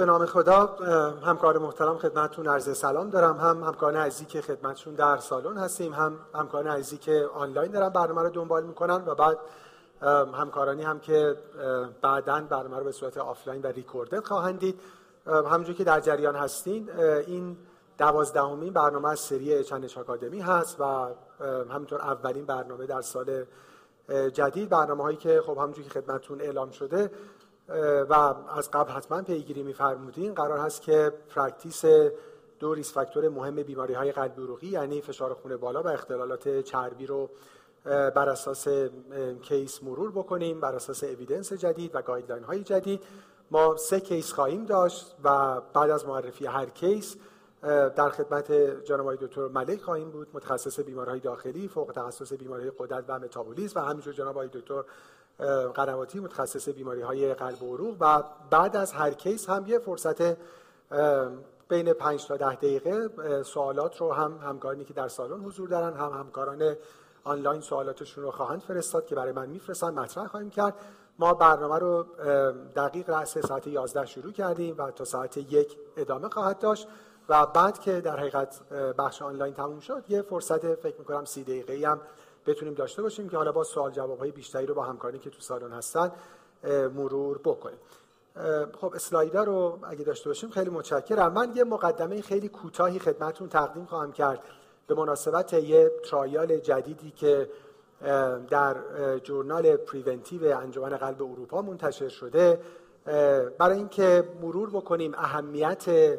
به نام خدا همکار محترم خدمتتون عرض سلام دارم. هم همکاران عزیزی که خدمتشون در سالن هستیم هم همکاران عزیزی که آنلاین دارن برنامه رو دنبال می‌کنن و بعد همکارانی هم که بعدا برنامه رو به صورت آفلاین و recorded خواهند دید. همونجور که در جریان هستین این دوازدهمین برنامه از سری H and H Academy هست و همینطور اولین برنامه در سال جدید. برنامه هایی که خب همونجور که خدمتتون اعلام شده و از قبل حتما پیگیری میفرمودین. قرار هست که practice دو risk factor مهم بیماری های قلبی عروقی یعنی فشار خون بالا و اختلالات چربی رو بر اساس case مرور بکنیم بر اساس evidence جدید و guideline های جدید. ما سه case خواهیم داشت و بعد از معرفی هر case در خدمت جناب آقای دکتر ملک خواهیم بود. متخصص بیماریهای داخلی فوق تخصص بیماری قدرت و متابولیسم و همینجور جناب آقای دکتر قنواتی متخصص بیماری های قلب و عروق و بعد از هر کیس هم یه فرصت بین 5 تا 10 دقیقه سوالات رو هم همکارانی که در سالن حضور دارن هم همکاران آنلاین سوالاتشون رو خواهند فرستاد که برای من میفرستن مطرح خواهیم کرد. ما برنامه رو دقیق رأس ساعت 11 شروع کردیم و تا ساعت یک ادامه خواهد داشت و بعد که در حقیقت بخش آنلاین تموم شد یه فرصت فکر می‌کنم سی دقیقه هم بتونیم داشته باشیم که حالا با سوال جواب های بیشتری رو با همکاری که تو سالن هستن مرور بکنیم. خب اسلایدر رو اگه داشته باشیم خیلی متشکرم. من یه مقدمه خیلی کوتاهی خدمتتون تقدیم خواهم کرد. به مناسبت یه ترایال جدیدی که در جورنال پریونتیو انجمن قلب اروپا منتشر شده. برای اینکه مرور بکنیم اهمیت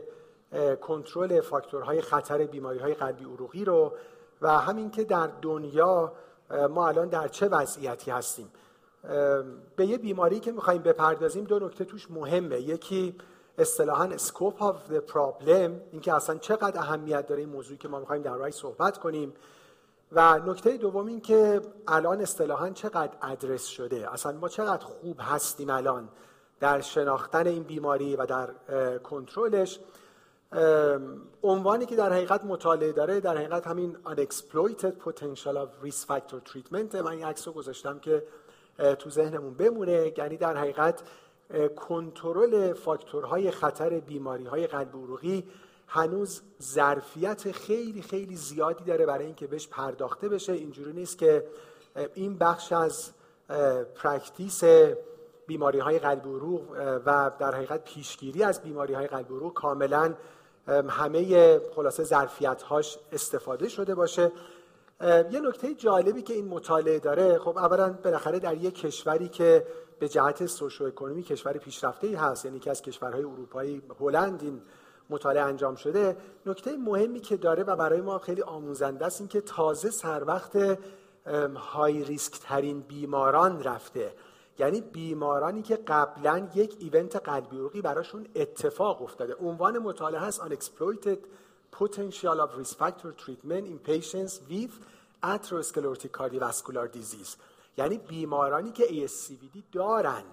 کنترل فاکتورهای خطر بیماری های قلبی عروقی رو و همین که در دنیا ما الان در چه وضعیتی هستیم. به یه بیماری که می‌خوایم بپردازیم دو نکته توش مهمه. یکی اصطلاحا سکوپ آف the پرابلم اینکه اصلا چقدر اهمیت داره این موضوعی که ما می‌خوایم در رای صحبت کنیم. و نکته دوم این که الان اصطلاحا چقدر ادرس شده. اصلا ما چقدر خوب هستیم الان در شناختن این بیماری و در کنترلش. عنوانی که در حقیقت مطالعه داره در حقیقت همین unexploited potential of risk factor treatment. من این عکس رو گذاشتم که تو ذهنمون بمونه. یعنی در حقیقت کنترل فاکتورهای خطر بیماری های قلب عروقی هنوز ظرفیت خیلی خیلی زیادی داره برای اینکه بهش پرداخته بشه. اینجوری نیست که این بخش از practice بیماری های قلب عروق و در حقیقت پیشگیری از بیماری های قلب عروق کاملا همه خلاصه ظرفیت هاش استفاده شده باشه. یه نکته جالبی که این مطالعه داره خب اولا بالاخره در یک کشوری که به جهت سوشو اکونومی کشور پیشرفته ای هست یعنی که از کشورهای اروپایی هلند این مطالعه انجام شده نکته مهمی که داره و برای ما خیلی آموزنده است این که تازه سر وقت های ریسک ترین بیماران رفته. یعنی بیمارانی که قبلا یک ایونت قلبی عروقی براشون اتفاق افتاده. عنوان مطالعه هست unexploited potential of risk factor treatment in patients with atherosclerotic cardiovascular disease. یعنی بیمارانی که ASCVD دارن.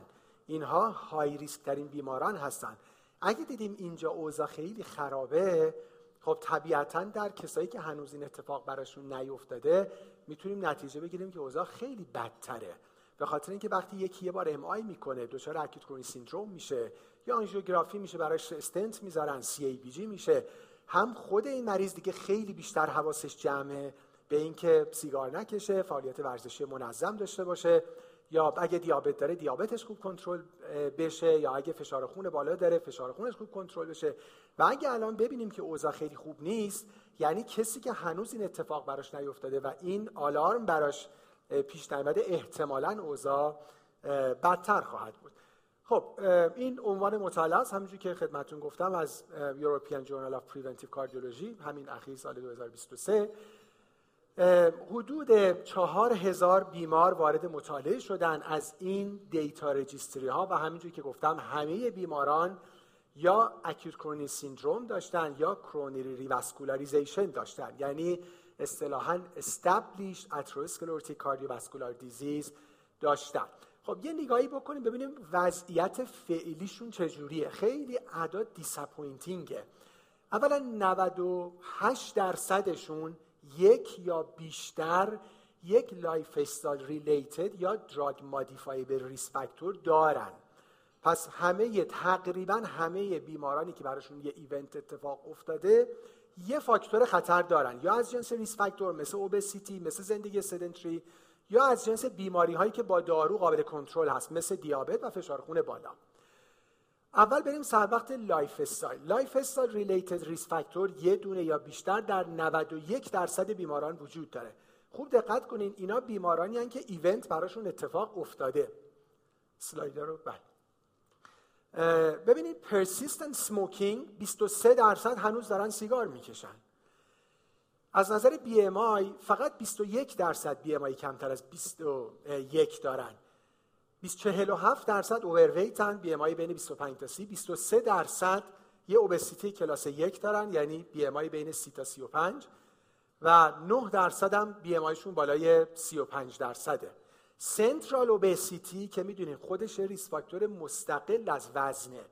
اینها های ریسک ترین بیماران هستن. اگه دیدیم اینجا اوضاع خیلی خرابه خب طبیعتا در کسایی که هنوز این اتفاق براشون نیفتاده می‌تونیم نتیجه بگیریم که اوضاع خیلی بدتره. به خاطر اینکه وقتی یکی یه بار ام آی می‌کنه دچار اکوت کرونی سیندروم میشه یا آنژیوگرافی میشه براش استنت می‌ذارن سی ای بی جی میشه هم خود این مریض دیگه خیلی بیشتر حواسش جمعه به اینکه سیگار نکشه فعالیت ورزشی منظم داشته باشه یا اگه دیابت داره دیابتش خوب کنترل بشه یا اگه فشار خون بالا داره فشار خونش خوب کنترل بشه. و اگه الان ببینیم که اوضاع خیلی خوب نیست یعنی کسی که هنوز این اتفاق براش نیفتاده و این آلارم براش پیش نیامده احتمالا اوضاع بدتر خواهد بود. خب این عنوان مطالعه است. همونجوری که خدمتون گفتم از European Journal of Preventive Cardiology همین اخیر سال 2023 حدود چهار هزار بیمار وارد مطالعه شدن از این دیتا رجیستری ها و همینجوری که گفتم همه بیماران یا acute coronary syndrome داشتن یا coronary revascularization داشتن. یعنی اصطلاحا established atherosclerotic cardiovascular disease داشتن خب یه نگاهی بکنیم ببینیم وضعیت فعلیشون چجوریه. خیلی اعداد disappointing ه اولا 98 درصدشون یک یا بیشتر یک lifestyle related یا drug modifiable risk factor دارن. پس همه تقریبا همه بیمارانی که براشون یه event اتفاق افتاده یه فاکتور خطر دارن. یا از جنس risk factor مثل obesity مثل زندگی sedentary یا از جنس بیماری هایی که با دارو قابل کنترل هست مثل دیابت و فشار خون بالا. اول بریم سر وقت lifestyle، lifestyle related risk factor یه دونه یا بیشتر در 91 درصد بیماران وجود داره. خوب دقت کنین اینا بیمارانی هن که event براشون اتفاق افتاده. اسلاید رو بله ببینید persistent smoking 23 درصد هنوز دارن سیگار می‌کشن. از نظر BMI فقط 21 درصد BMI کمتر از 21 دارن. 47 درصد overweight ن BMI بین 25 تا 30 23 درصد یه obesity کلاس یک دارن یعنی BMI بین 30 تا 35 و 9 درصد هم BMI شون بالای 35 درصده. central obesity که می‌دونین خودش risk factor مستقل از وزنه.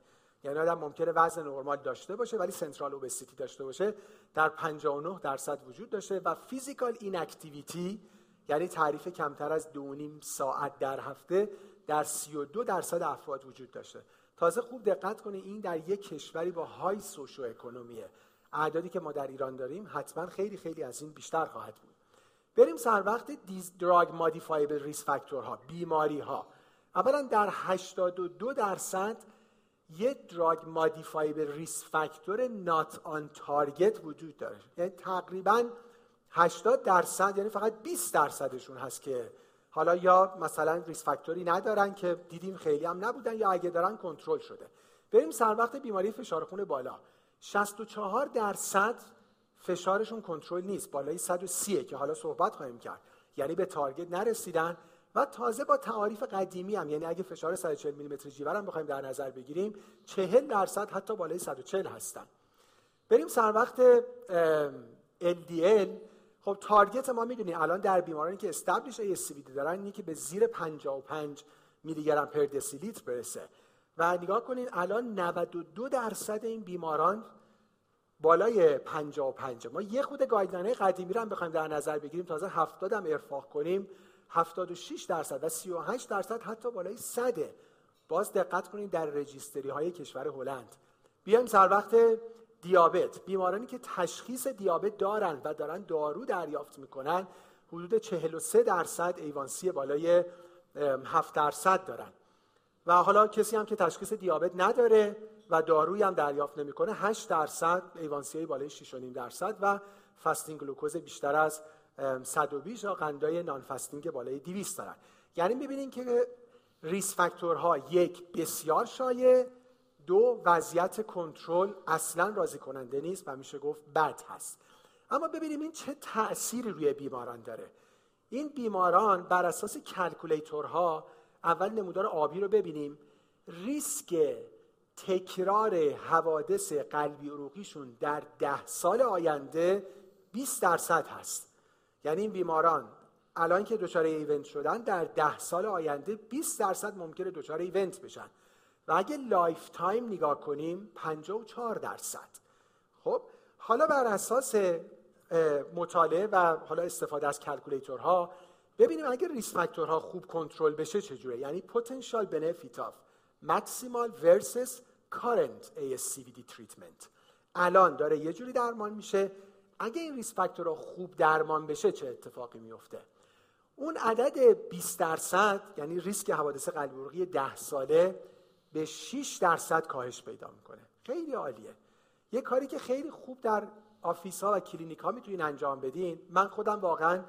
یعنی آدم ممکنه وزن نرمال داشته باشه ولی central obesity داشته باشه. در 59 درصد وجود داشته و physical inactivity یعنی تعریف کمتر از دو نیم ساعت در هفته در 32 درصد افراد وجود داشته. تازه خوب دقت کنید این در یک کشوری با high socioeconomic ه اعدادی که ما در ایران داریم حتما خیلی خیلی از این بیشتر خواهد بود. بریم سر وقت these drug modifiable risk factor ها بیماری ها اولا در 82 درصد یه drug modifiable risk factor not on target وجود داره. یعنی تقریبا 80 درصد یعنی فقط 20 درصدشون هست که حالا یا مثلا risk factor ی ندارن که دیدیم خیلی هم نبودن یا اگه دارن کنترل شده. بریم سر وقت بیماری فشار خون بالا 64 درصد فشارشون کنترل نیست. بالای 130 که حالا صحبت خواهیم کرد. یعنی به تارگت نرسیدن و تازه با تعاریف قدیمی هم. یعنی اگه فشار 140 میلیمتر جیور هم بخوایم در نظر بگیریم 40 درصد حتی بالای 140 هستن. بریم سر وقت LDL خب تارگت ما می‌دونیم الان در بیمارانی که استبلیش ASCVD دارن اینه که به زیر 55 میلی گرم پر دسیلیتر برسه. و نگاه کنین الان 92 درصد این بیماران بالای 55 ما یه خود guideline قدیمی رو هم بخوایم در نظر بگیریم. تازه 70 هم ارفاق کنیم. 76 درصد و 38 درصد حتی بالای 100 باز دقت کنید در رجیستری های کشور هلند. بیایم سر وقت دیابت. بیمارانی که تشخیص دیابت دارن و دارن دارو دریافت می‌کنن حدود 43 درصد A1C بالای 7 درصد دارن. و حالا کسی هم که تشخیص دیابت نداره و دارویی هم دریافت نمی‌کنه. 8 درصد A1C بالای 6.5 درصد و fasting glucose بیشتر از 120 یا قندای non-fasting بالای 200 دارن. یعنی ببینید که risk factor ها یک بسیار شایع دو وضعیت کنترل اصلا راضی کننده نیست و میشه گفت بد هست. اما ببینیم این چه تأثیری روی بیماران داره. این بیماران بر اساس calculator ها اول نمودار آبی رو ببینیم. ریسک تکرار حوادث قلبی عروقیشون در ده سال آینده 20 درصد هست. یعنی این بیماران الان که دچار event شدن در ده سال آینده 20 درصد ممکنه دچار event بشن. و اگه lifetime نگاه کنیم 54 درصد. خب حالا بر اساس مطالعه و حالا استفاده از calculator ها ببینیم اگه risk factor ها خوب کنترل بشه چجوره. یعنی potential benefit of maximal versus current ASCVD treatment الان داره یه جوری درمان میشه. اگه این risk factor ها خوب درمان بشه چه اتفاقی میفته؟ اون عدد 20 درصد یعنی ریسک حوادث قلبی عروقی 10 ساله به 6 درصد کاهش پیدا می‌کنه. خیلی عالیه. یه کاری که خیلی خوب در office ها و کلینیک ها می‌تونین انجام بدین. من خودم واقعا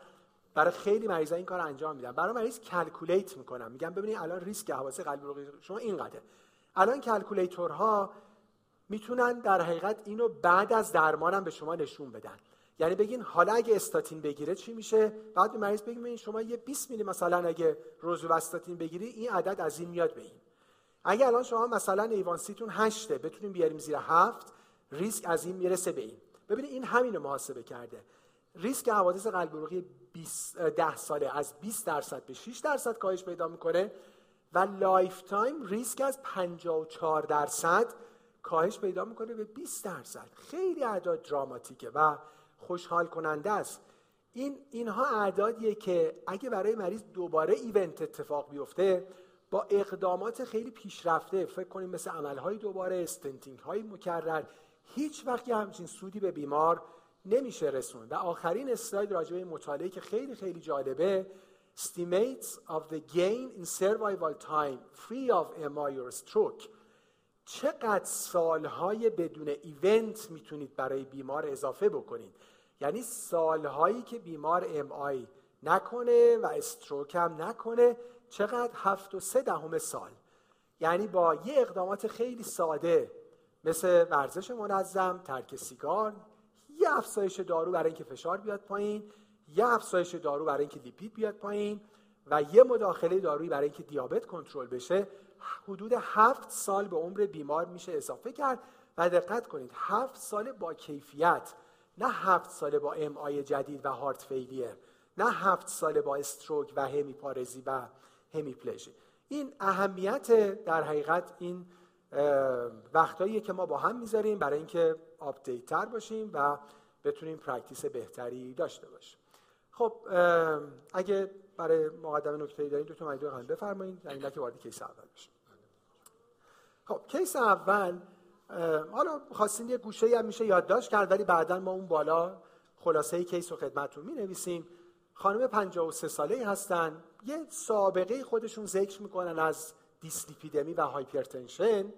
برای خیلی مریضا این کار انجام میدم. برای مریض calculate می‌کنم. میگم ببینید الان ریسک حوادث قلبی عروقی شما اینقدره. الان calculator ها می‌تونن در حقیقت اینو بعد از درمانم به شما نشون بدن. یعنی بگین حالا اگه استاتین بگیره چی میشه؟ بعد به مریض بگیم شما یه 20 میلی مثلا اگه روزوواستاتین بگیری این عدد از این میاد به این اگه الان شما مثلا A1C تون هشته بتونیم بیاریم زیر هفت ریسک از این می‌رسه به این. ببینید این همین رو محاسبه کرده. ریسک حوادث قلب عروقی 10 ساله. از 20 درصد به 6 درصد کاهش پیدا می‌کنه. و lifetime risk از 54 درصد کاهش پیدا می‌کنه به 20 درصد. خیلی اعداد دراماتیکه و خوشحال کننده است. این اینها اعدادیه که اگه برای مریض دوباره event اتفاق بیفته با اقدامات خیلی پیشرفته فکر کنیم مثل عملهای دوباره stenting های مکرر هیچ وقت همچین سودی به بیمار نمیشه رسون و آخرین اسلاید راجبه مطالعه که خیلی خیلی جالبه estimates of the gain in survival time free of MI or stroke. چقدر سالهای بدون ایونت می‌تونید برای بیمار اضافه بکنید؟ یعنی سالهایی که بیمار ام آی نکنه و استروک هم نکنه چقدر هفت و سه دهم سال؟ یعنی با یه اقدامات خیلی ساده مثل ورزش منظم ترک سیگار یه افزایش دارو برای اینکه فشار بیاد پایین یه افزایش دارو برای اینکه لیپید بیاد پایین و یه مداخله دارویی برای اینکه دیابت کنترل بشه حدود هفت سال به عمر بیمار میشه اضافه کرد و دقت کنید هفت سال با کیفیت نه هفت سال با ام آی جدید و هارت فیلیر نه هفت سال با استروک و همیپارزی و همیپلژی این اهمیت در حقیقت این وقتایی که ما با هم می‌ذاریم برای اینکه update تر باشیم و بتونیم practice بهتری داشته باشیم. خب اگه برای مقدمه نکته دارین دو تا مجموعه قلم بفرمایید. یعنی که وارد case اول بشیم. خب case اول حالا خواستین یه گوشه هم میشه یادداشت کرد ولی بعدا ما اون بالا خلاصه case و خدمتتون می نویسیم خانم 53 ساله هستن. یه سابقه خودشون ذکر می‌کنن از دیسلیپیدمی و hypertension.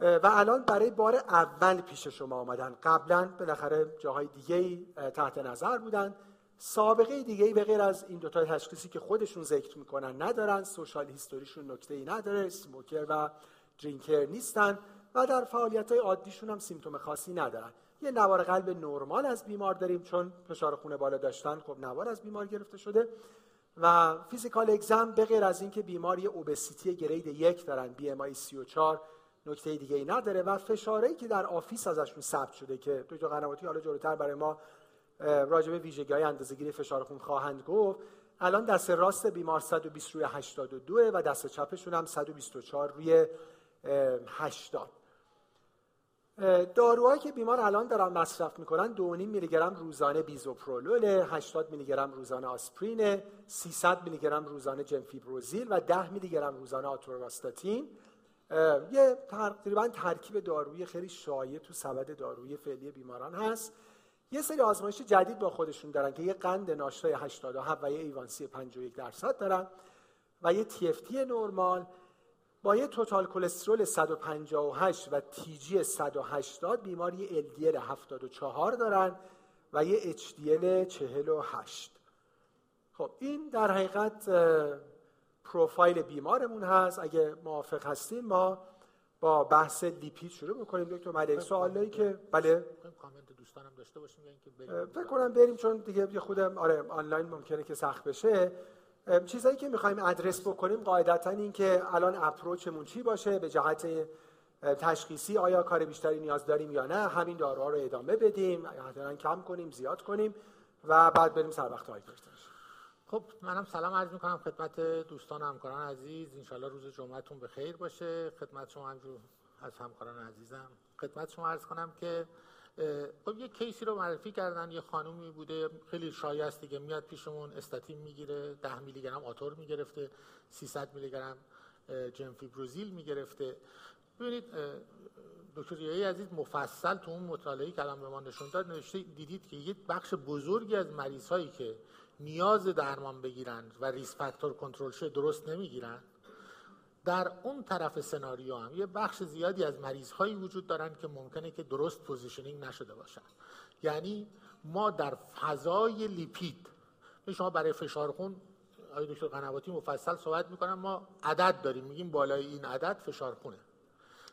و الان برای بار اول پیش شما آمدن. قبلا بالاخره جاهای دیگه تحت نظر بودن. سابقه دیگه ای به غیر از این دوتا تشخیصی که خودشون ذکر می‌کنن ندارن social history شون نکته ای نداره smoker و drinker نیستن و در فعالیت های عادیشون هم symptom خاصی ندارن. یه نوار قلب نرمال از بیمار داریم چون فشار خون بالا داشتن خب نوار از بیمار گرفته شده و physical exam به غیر از اینکه بیمار یه obesity grade یک دارن BMI 34 نکته دیگه ای نداره و فشارهایی که در office ازشون ثبت شده که دکتر قنواتی حالا جلوتر برای ما راجع به ویژگی های اندازه‌گیری فشار خون خواهند گفت. الان دست راست بیمار 120 روی 82 و دست چپشون هم 124 روی 80 داروهایی که بیمار الان دارن مصرف می‌کنن 2.5 میلی گرم روزانه بیزوپرولول 80 میلی گرم روزانه آسپرین 300 میلی گرم روزانه جنفیبروزیل و 10 میلی گرم روزانه آتورواستاتین یه تقریبا ترکیب دارویی خیلی شایع تو سبد دارویی فعلی بیماران هست. یه سری آزمایش جدید با خودشون دارن که یه قند ناشتای 87 و یه ایوانسی 51 درصد دارن و یه تی اف تی نرمال با یه توتال کلسترول 158 و تیجی 180 بیمار یه LDL 74 دارن و یه HDL 48 خب این در حقیقت پروفایل بیمارمون هست. اگه موافق هستیم ما با بحث لیپید شروع می‌کنیم دکتر ملک سوالی که بله. کامنت دوستانم داشته باشیم یا اینکه بریم فکر کنم بریم چون دیگه یه خودم آره آنلاین ممکنه که سخت بشه. چیزایی که می‌خوایم ادرس بکنیم قاعدتا این که الان اپروچمون چی باشه به جهت تشخیصی آیا کار بیشتری نیاز داریم یا نه همین داروها رو ادامه بدیم یا کم کنیم زیاد کنیم و بعد بریم سر وقت خب منم سلام عرض می‌کنم خدمت دوستان و همکاران عزیز. انشالله روز جمعتون به خیر باشه. خدمت شما همجور از همکاران عزیزم. خدمت شما عرض کنم که خب یه کیسی رو معرفی کردن یه خانومی بوده. خیلی شایع است دیگه. میاد پیشمون استاتین می‌گیره 10 میلی گرم آتور می‌گرفته 300 میلی گرم جمفیبروزیل می‌گرفته. ببینید دکتر ریایی عزیز مفصل تو اون مطالعه که الان به ما نشون داد. نوشته دیدید که یه بخش بزرگی از مریض هایی که نیاز درمان بگیرن و risk factor کنترل شه درست نمی‌گیرن در اون طرف سناریو هم یه بخش زیادی از مریض هایی وجود دارن که ممکنه که درست positioning نشده باشن. یعنی ما در فضای لیپید شما برای فشار خون آقای دکتر قنواتی مفصل صحبت می‌کنم ما عدد داریم میگیم بالای این عدد فشار خونه.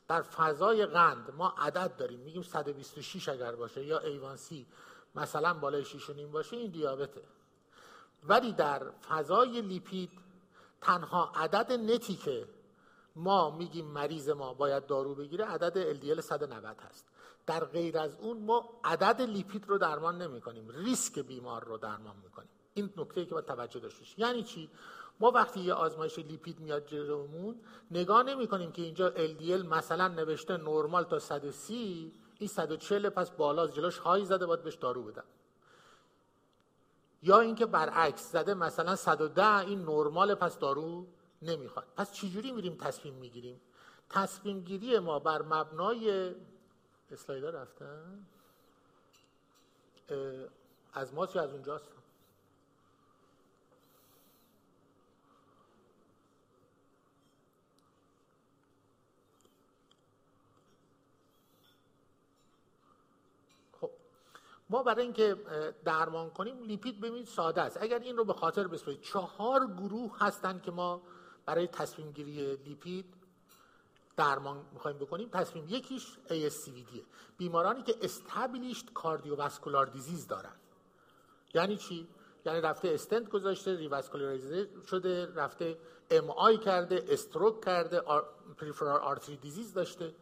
در فضای قند ما عدد داریم میگیم 126 اگر باشه یا ایوانسی مثلا بالای 6 باشه این دیابته. ولی در فضای لیپید تنها عدد نتی که ما میگیم مریض ما باید دارو بگیره عدد LDL 190 هست. در غیر از اون ما عدد لیپید رو درمان نمی کنیم ریسک بیمار رو درمان می‌کنیم. این نکته که باید توجه داشته یعنی چی؟ ما وقتی یه آزمایش لیپید میاد جلومون نگاه نمی کنیم که اینجا LDL مثلا نوشته نرمال تا 130 این 140 پس بالا جلوش های زده باید بهش دارو بدم یا اینکه برعکس زده مثلا 110 این نرمال پس دارو نمی‌خواد. پس چجوری میریم تصمیم می‌گیریم؟ تصمیم گیری ما بر مبنای اسلایدر رفتن از ما یا از اونجاست خب ما برای اینکه درمان کنیم لیپید ببینید ساده است. اگر این رو به خاطر بسپارید چهار گروه هستند که ما برای تصمیم گیری لیپید درمان می‌خوایم بکنیم. تصمیم یکیش ASCVD بیمارانی که established cardiovascular disease دارن. یعنی چی؟ یعنی رفته استنت گذاشته ریواسکولاریزه شده رفته MI کرده stroke کرده peripheral artery disease داشته.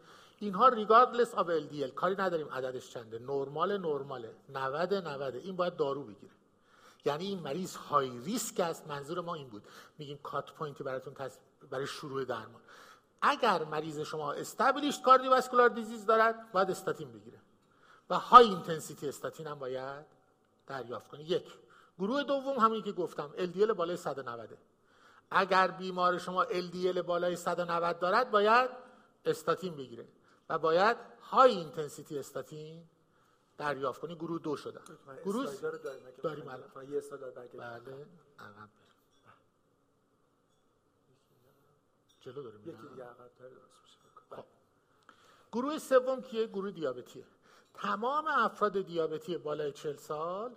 اینها regardless of LDL کاری نداریم عددش چنده. نرمال نرماله. 90 90 این باید دارو بگیره. یعنی این مریض high risk است. منظور ما این بود. میگیم cut point ی براتون برای شروع درمان. اگر مریض شما established cardiovascular disease دارد باید استاتین بگیره. و high intensity استاتین هم باید دریافت کنه. یک. گروه دوم همین که گفتم LDL بالای 190 اگر بیمار شما LDL بالای 190 دارد باید استاتین بگیره. و باید high intensity استاتین دریافت کنی. گروه دو شده گروه داریم الان. بله. جلو داره یکی دیگه خب. گروه سوم کیه؟ گروه دیابتیه. تمام افراد دیابتی بالای 40 سال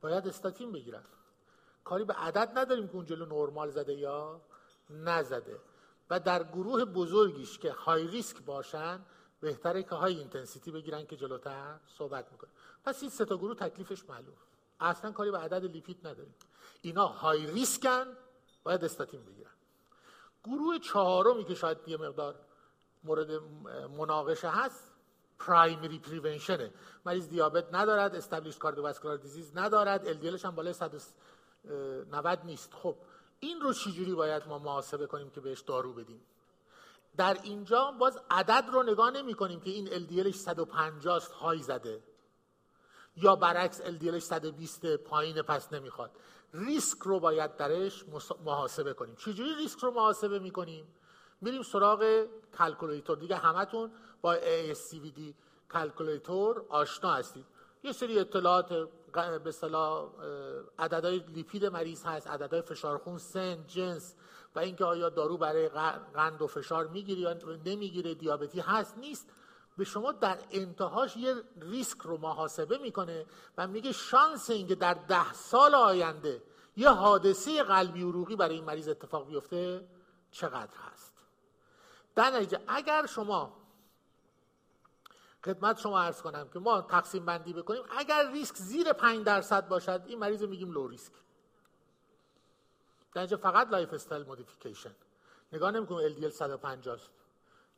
باید استاتین بگیرن. کاری به عدد نداریم که اون جلو نرمال زده یا نزده. و در گروه بزرگیش که high risk باشن بهتره که high intensity بگیرن که جلوتر صحبت می‌کنه پس این سه تا گروه تکلیفش معلوم اصلا کاری به عدد لیپید نداریم. اینا های ریسکن باید استاتین بگیرن. گروه چهارمی که شاید یه مقدار مورد مناقشه هست پرایمری پریونشنه. مریض دیابت ندارد استابلیش کاردیوواسکولار دیزیز ندارد ال هم بالای 190 نیست. خب این رو چجوری باید ما محاسبه کنیم که بهش دارو بدیم؟ در اینجا باز عدد رو نگاه نمی کنیم که این LDLش 150 است های زده. یا برعکس LDL ش 120 پایین پس نمی‌خواد. ریسک رو باید درش محاسبه کنیم. چجوری ریسک رو محاسبه می‌کنیم؟ میریم سراغ calculator. دیگه همتون با ASCVD calculator آشنا هستید. یه سری اطلاعات به اصطلاح عددهای لیپید مریض هست عددهای فشار خون سن جنس و اینکه آیا دارو برای قند و فشار می‌گیره یا نمی‌گیره دیابتی هست نیست. به شما در انتهاش یه ریسک رو محاسبه می‌کنه و میگه شانس اینکه در ده سال آینده یه حادثه قلبی عروقی برای این مریض اتفاق بیفته چقدر هست. در نتیجه اگر شما خدمت شما عرض کنم که ما تقسیم بندی بکنیم. اگر ریسک زیر 5 درصد باشد این مریض میگیم low risk در فقط lifestyle modification نگاه نمی‌کنیم LDL 150 است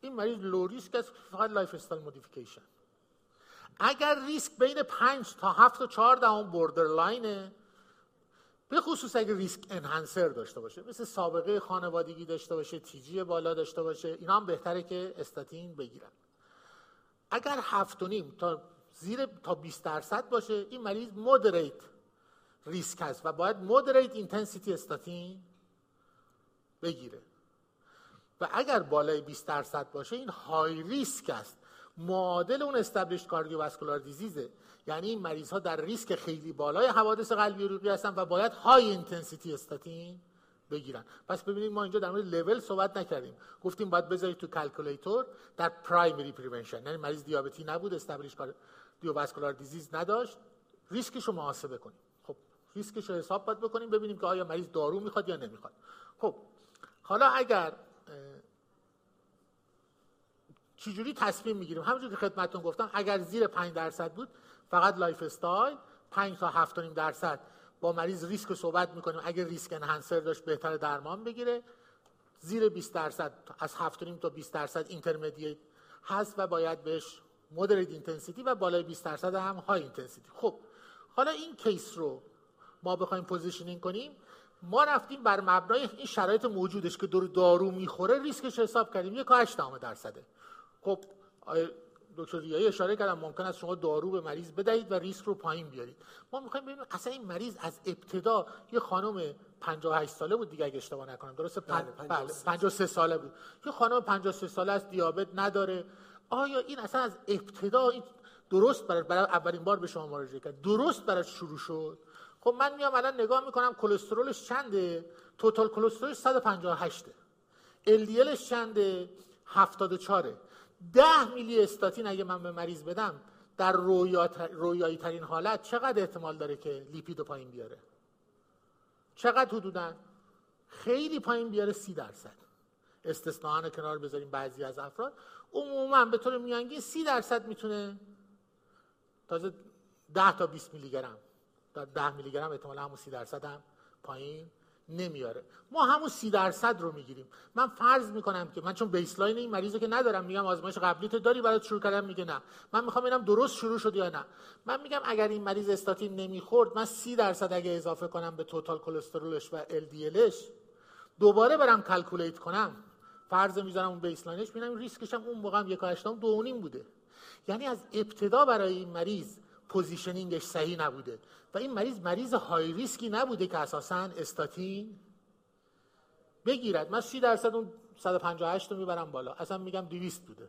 این مریض low risk است فقط lifestyle modification اگر ریسک بین 5 تا 7 و 4 دهم borderline ه به خصوص اگر risk enhancer داشته باشه مثل سابقه خانوادگی داشته باشه TG بالا داشته باشه اینا هم بهتره که استاتین بگیرن. اگر هفت و نیم تا زیر تا 20 درصد باشه این مریض moderate risk هست و باید moderate intensity استاتین بگیره. و اگر بالای 20 درصد باشه این high risk است. معادل اون established cardiovascular disease ه یعنی این مریض ها در ریسک خیلی بالای حوادث قلبی عروقی هستن و باید high intensity استاتین بگیرن. پس ببینید ما اینجا در مورد لول صحبت نکردیم. گفتیم باید بذارید تو calculator در primary prevention یعنی مریض دیابتی نبود established cardiovascular disease نداشت. ریسکش رو محاسبه کنیم. خب ریسکش رو حساب باید بکنیم ببینیم که آیا مریض دارو می‌خواد یا نمی‌خواد. خب حالا اگر چجوری تصمیم می‌گیریم؟ همونجور که خدمتتون گفتم اگر زیر 5 درصد بود فقط lifestyle 5 تا 7.5 درصد با مریض ریسک صحبت می‌کنیم. اگر risk enhancer داشت بهتر درمان بگیره. زیر 20 درصد از 7.5 تا 20 درصد intermediate هست و باید بهش moderate intensity و بالای 20 درصد هم high intensity خب حالا این case رو ما بخوایم positioning کنیم. ما رفتیم بر مبنای این شرایط موجودش که دور دارو می‌خوره ریسکش حساب کردیم. یک 8 درصده. خب دکتر ریایی اشاره کردم ممکن است شما دارو به مریض بدهید و ریسک رو پایین بیارید. ما می‌خوایم ببینیم اصلا این مریض از ابتدا یه خانم 58 ساله بود دیگه اگه اشتباه نکنم. درسته؟ بله 53 ساله بود. یه خانم 53 ساله است دیابت نداره. آیا این اصلا از ابتدا این درست برای, برای اولین بار به شما مراجعه کرد؟ درست براش شروع شد؟ خب من میام الان نگاه می‌کنم کلسترولش چنده؟ توتال کلسترولش 158 LDLش چنده؟ 74 ده میلی استاتین اگه من به مریض بدم در رویایی ترین حالت چقدر احتمال داره که لیپید پایین بیاره؟ چقدر حدودا؟ خیلی پایین بیاره سی درصد. استثناء کنار بذاریم بعضی از افراد. عموما به طور میانگین سی درصد می‌تونه تازه 10 تا 20 میلی گرم در 10 میلی گرم احتمالا همون سی درصد هم پایین نمیاره. ما همون سی درصد رو می‌گیریم. من فرض می‌کنم که من چون بیسلاین این مریض که ندارم میگم آزمایش قبلیت داری برای شروع کردم میگه نه. من می‌خوام ببینم درست شروع شد یا نه. من میگم اگر این مریض استاتین نمی‌خورد من سی درصد اگه اضافه کنم به total کلسترولش و LDL ش دوباره برم calculate کنم. فرض می‌ذارم اون baseline ش می‌بینم ریسکش هم اون موقع هم 1.8 دو بوده. یعنی از ابتدا برای این مریض positioning ش صحیح نبوده. و این مریض مریض high risk ی نبوده که اساسا استاتین بگیرد. من 30 درصد اون 158 رو می‌برم بالا. اصلا میگم 200 بوده.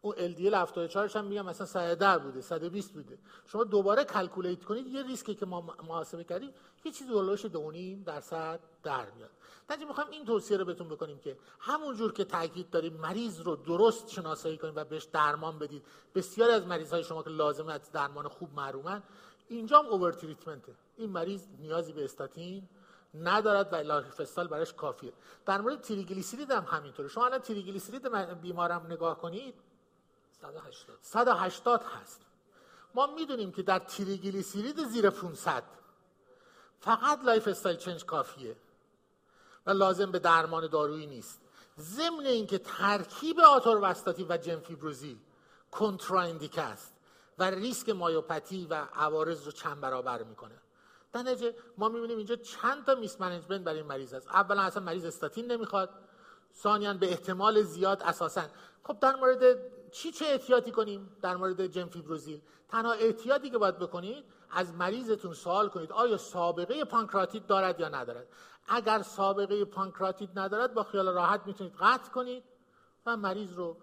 اون LDL 74 هم میگم مثلا 110 بوده 120 بوده. شما دوباره calculate کنید یه ریسکی که ما محاسبه کردیم. یه چیزی اولش 2.5 درصد در میاد. نتیجه می‌خوایم این توصیه رو بهتون بکنیم که همون جور که تاکید داریم مریض رو درست شناسایی کنید و بهش درمان بدید. بسیاری از مریض های شما که لازمه از درمان خوب محرومن اینجا هم overtreatment ه این مریض نیازی به استاتین ندارد و lifestyle براش کافیه. در مورد تریگلیسیرید هم همینطوره. شما الان تریگلیسیرید بیمارم نگاه کنید. 180 180 هست. ما می‌دونیم که در تریگلیسیرید زیر 500 فقط lifestyle change کافیه و لازم به درمان دارویی نیست. ضمن اینکه ترکیب آتورواستاتین و جمفیبروزیل contraindicate است. و ریسک myopathy و عوارض رو چند برابر می‌کنه. در نتیجه ما می‌بینیم اینجا چند تا mismanagement برای این مریض هست. اولا اصلا مریض استاتین نمی‌خواد. ثانیا به احتمال زیاد اساسا. خب در مورد چی چه احتیاطی کنیم در مورد جمفیبروزیل؟ تنها احتیاطی که باید بکنید از مریضتون سوال کنید آیا سابقه پانکراتیت دارد یا ندارد؟ اگر سابقه پانکراتیت ندارد با خیال راحت می‌تونید قطع کنید و مریض رو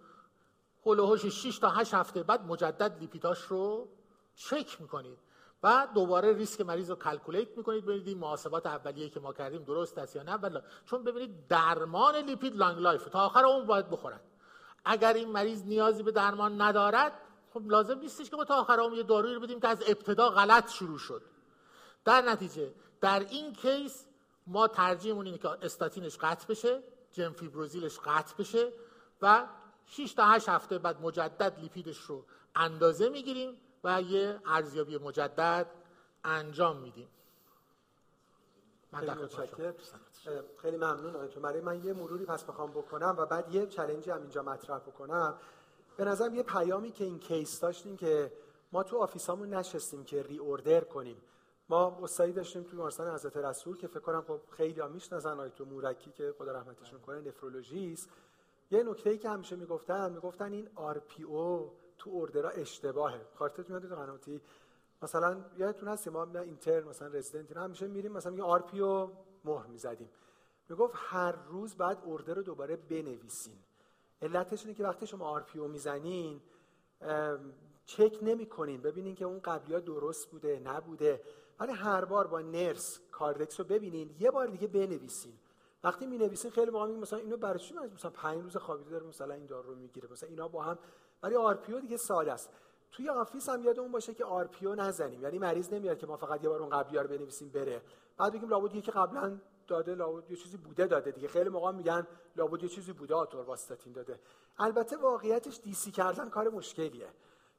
حول و حوش 6 تا 8 هفته بعد مجدد lipid اش رو چک می‌کنید. و دوباره ریسک مریض رو calculate می‌کنید. ببینید این محاسبات اولیه که ما کردیم درست است یا نه. بلا چون ببینید درمان لیپید لانگ لایف. تا آخر اون باید بخورد. اگر این مریض نیازی به درمان ندارد خب لازم نیستش که ما تا آخر اون یه دارویی رو بدیم که از ابتدا غلط شروع شد. در نتیجه در این case ما ترجیحمون اینه که استاتینش قطع بشه جنفیبروزیلش قطع بشه و 6 تا 8 هفته بعد مجدد لیپیدش رو اندازه می‌گیریم و یه ارزیابی مجدد انجام میدیم. من خیلی ممنون آقای برای من یه مروری پس بخوام بکنم و بعد یه چلنجی هم اینجا مطرح بکنم. به نظرم یه پیامی که این کیس داشتیم که ما تو آفیسامون نشستیم که ری اوردر کنیم. ما استادی داشتیم تو بیمارستان حضرت رسول که فکر کنم خب خیلی ها می‌شناسن. تو مورکی که خدا رحمتشون کنه نفرولوژیست. یه نکته ای که همیشه می‌گفتن می‌گفتن این RPO تو order ا اشتباهه. خاطرت میاد تو قناتی؟ مثلا یادتون هست ما intern مثلا رزیدنت همیشه میریم مثلا میگه RPO مهر می‌زدیم. می‌گفت هر روز بعد order رو دوباره بنویسین. علتش اینه که وقتی شما RPO می‌زنین چک نمی‌کنین. ببینین که اون قبلی درست بوده نبوده. ولی هر بار با nurse کاردکس رو ببینین یه بار دیگه بنویسین. وقتی می نویسین خیلی موقع مثلا اینو برای چی مثلا 5 روز خوابیده داره مثلا این دارو رو می‌گیره. مثلا اینا با هم ولی RP دیگه ساده است. توی office هم یادمون باشه که RP نزنیم. یعنی مریض نمیاد که ما فقط یه بار اون قبلی رو بنویسیم بره. بعد بگیم لابد یکی قبلا داده لابد یه چیزی بوده داده دیگه. خیلی موقع میگن لابد یه چیزی بوده آتورواستاتین داده. البته واقعیتش DC کردن کار مشکلیه.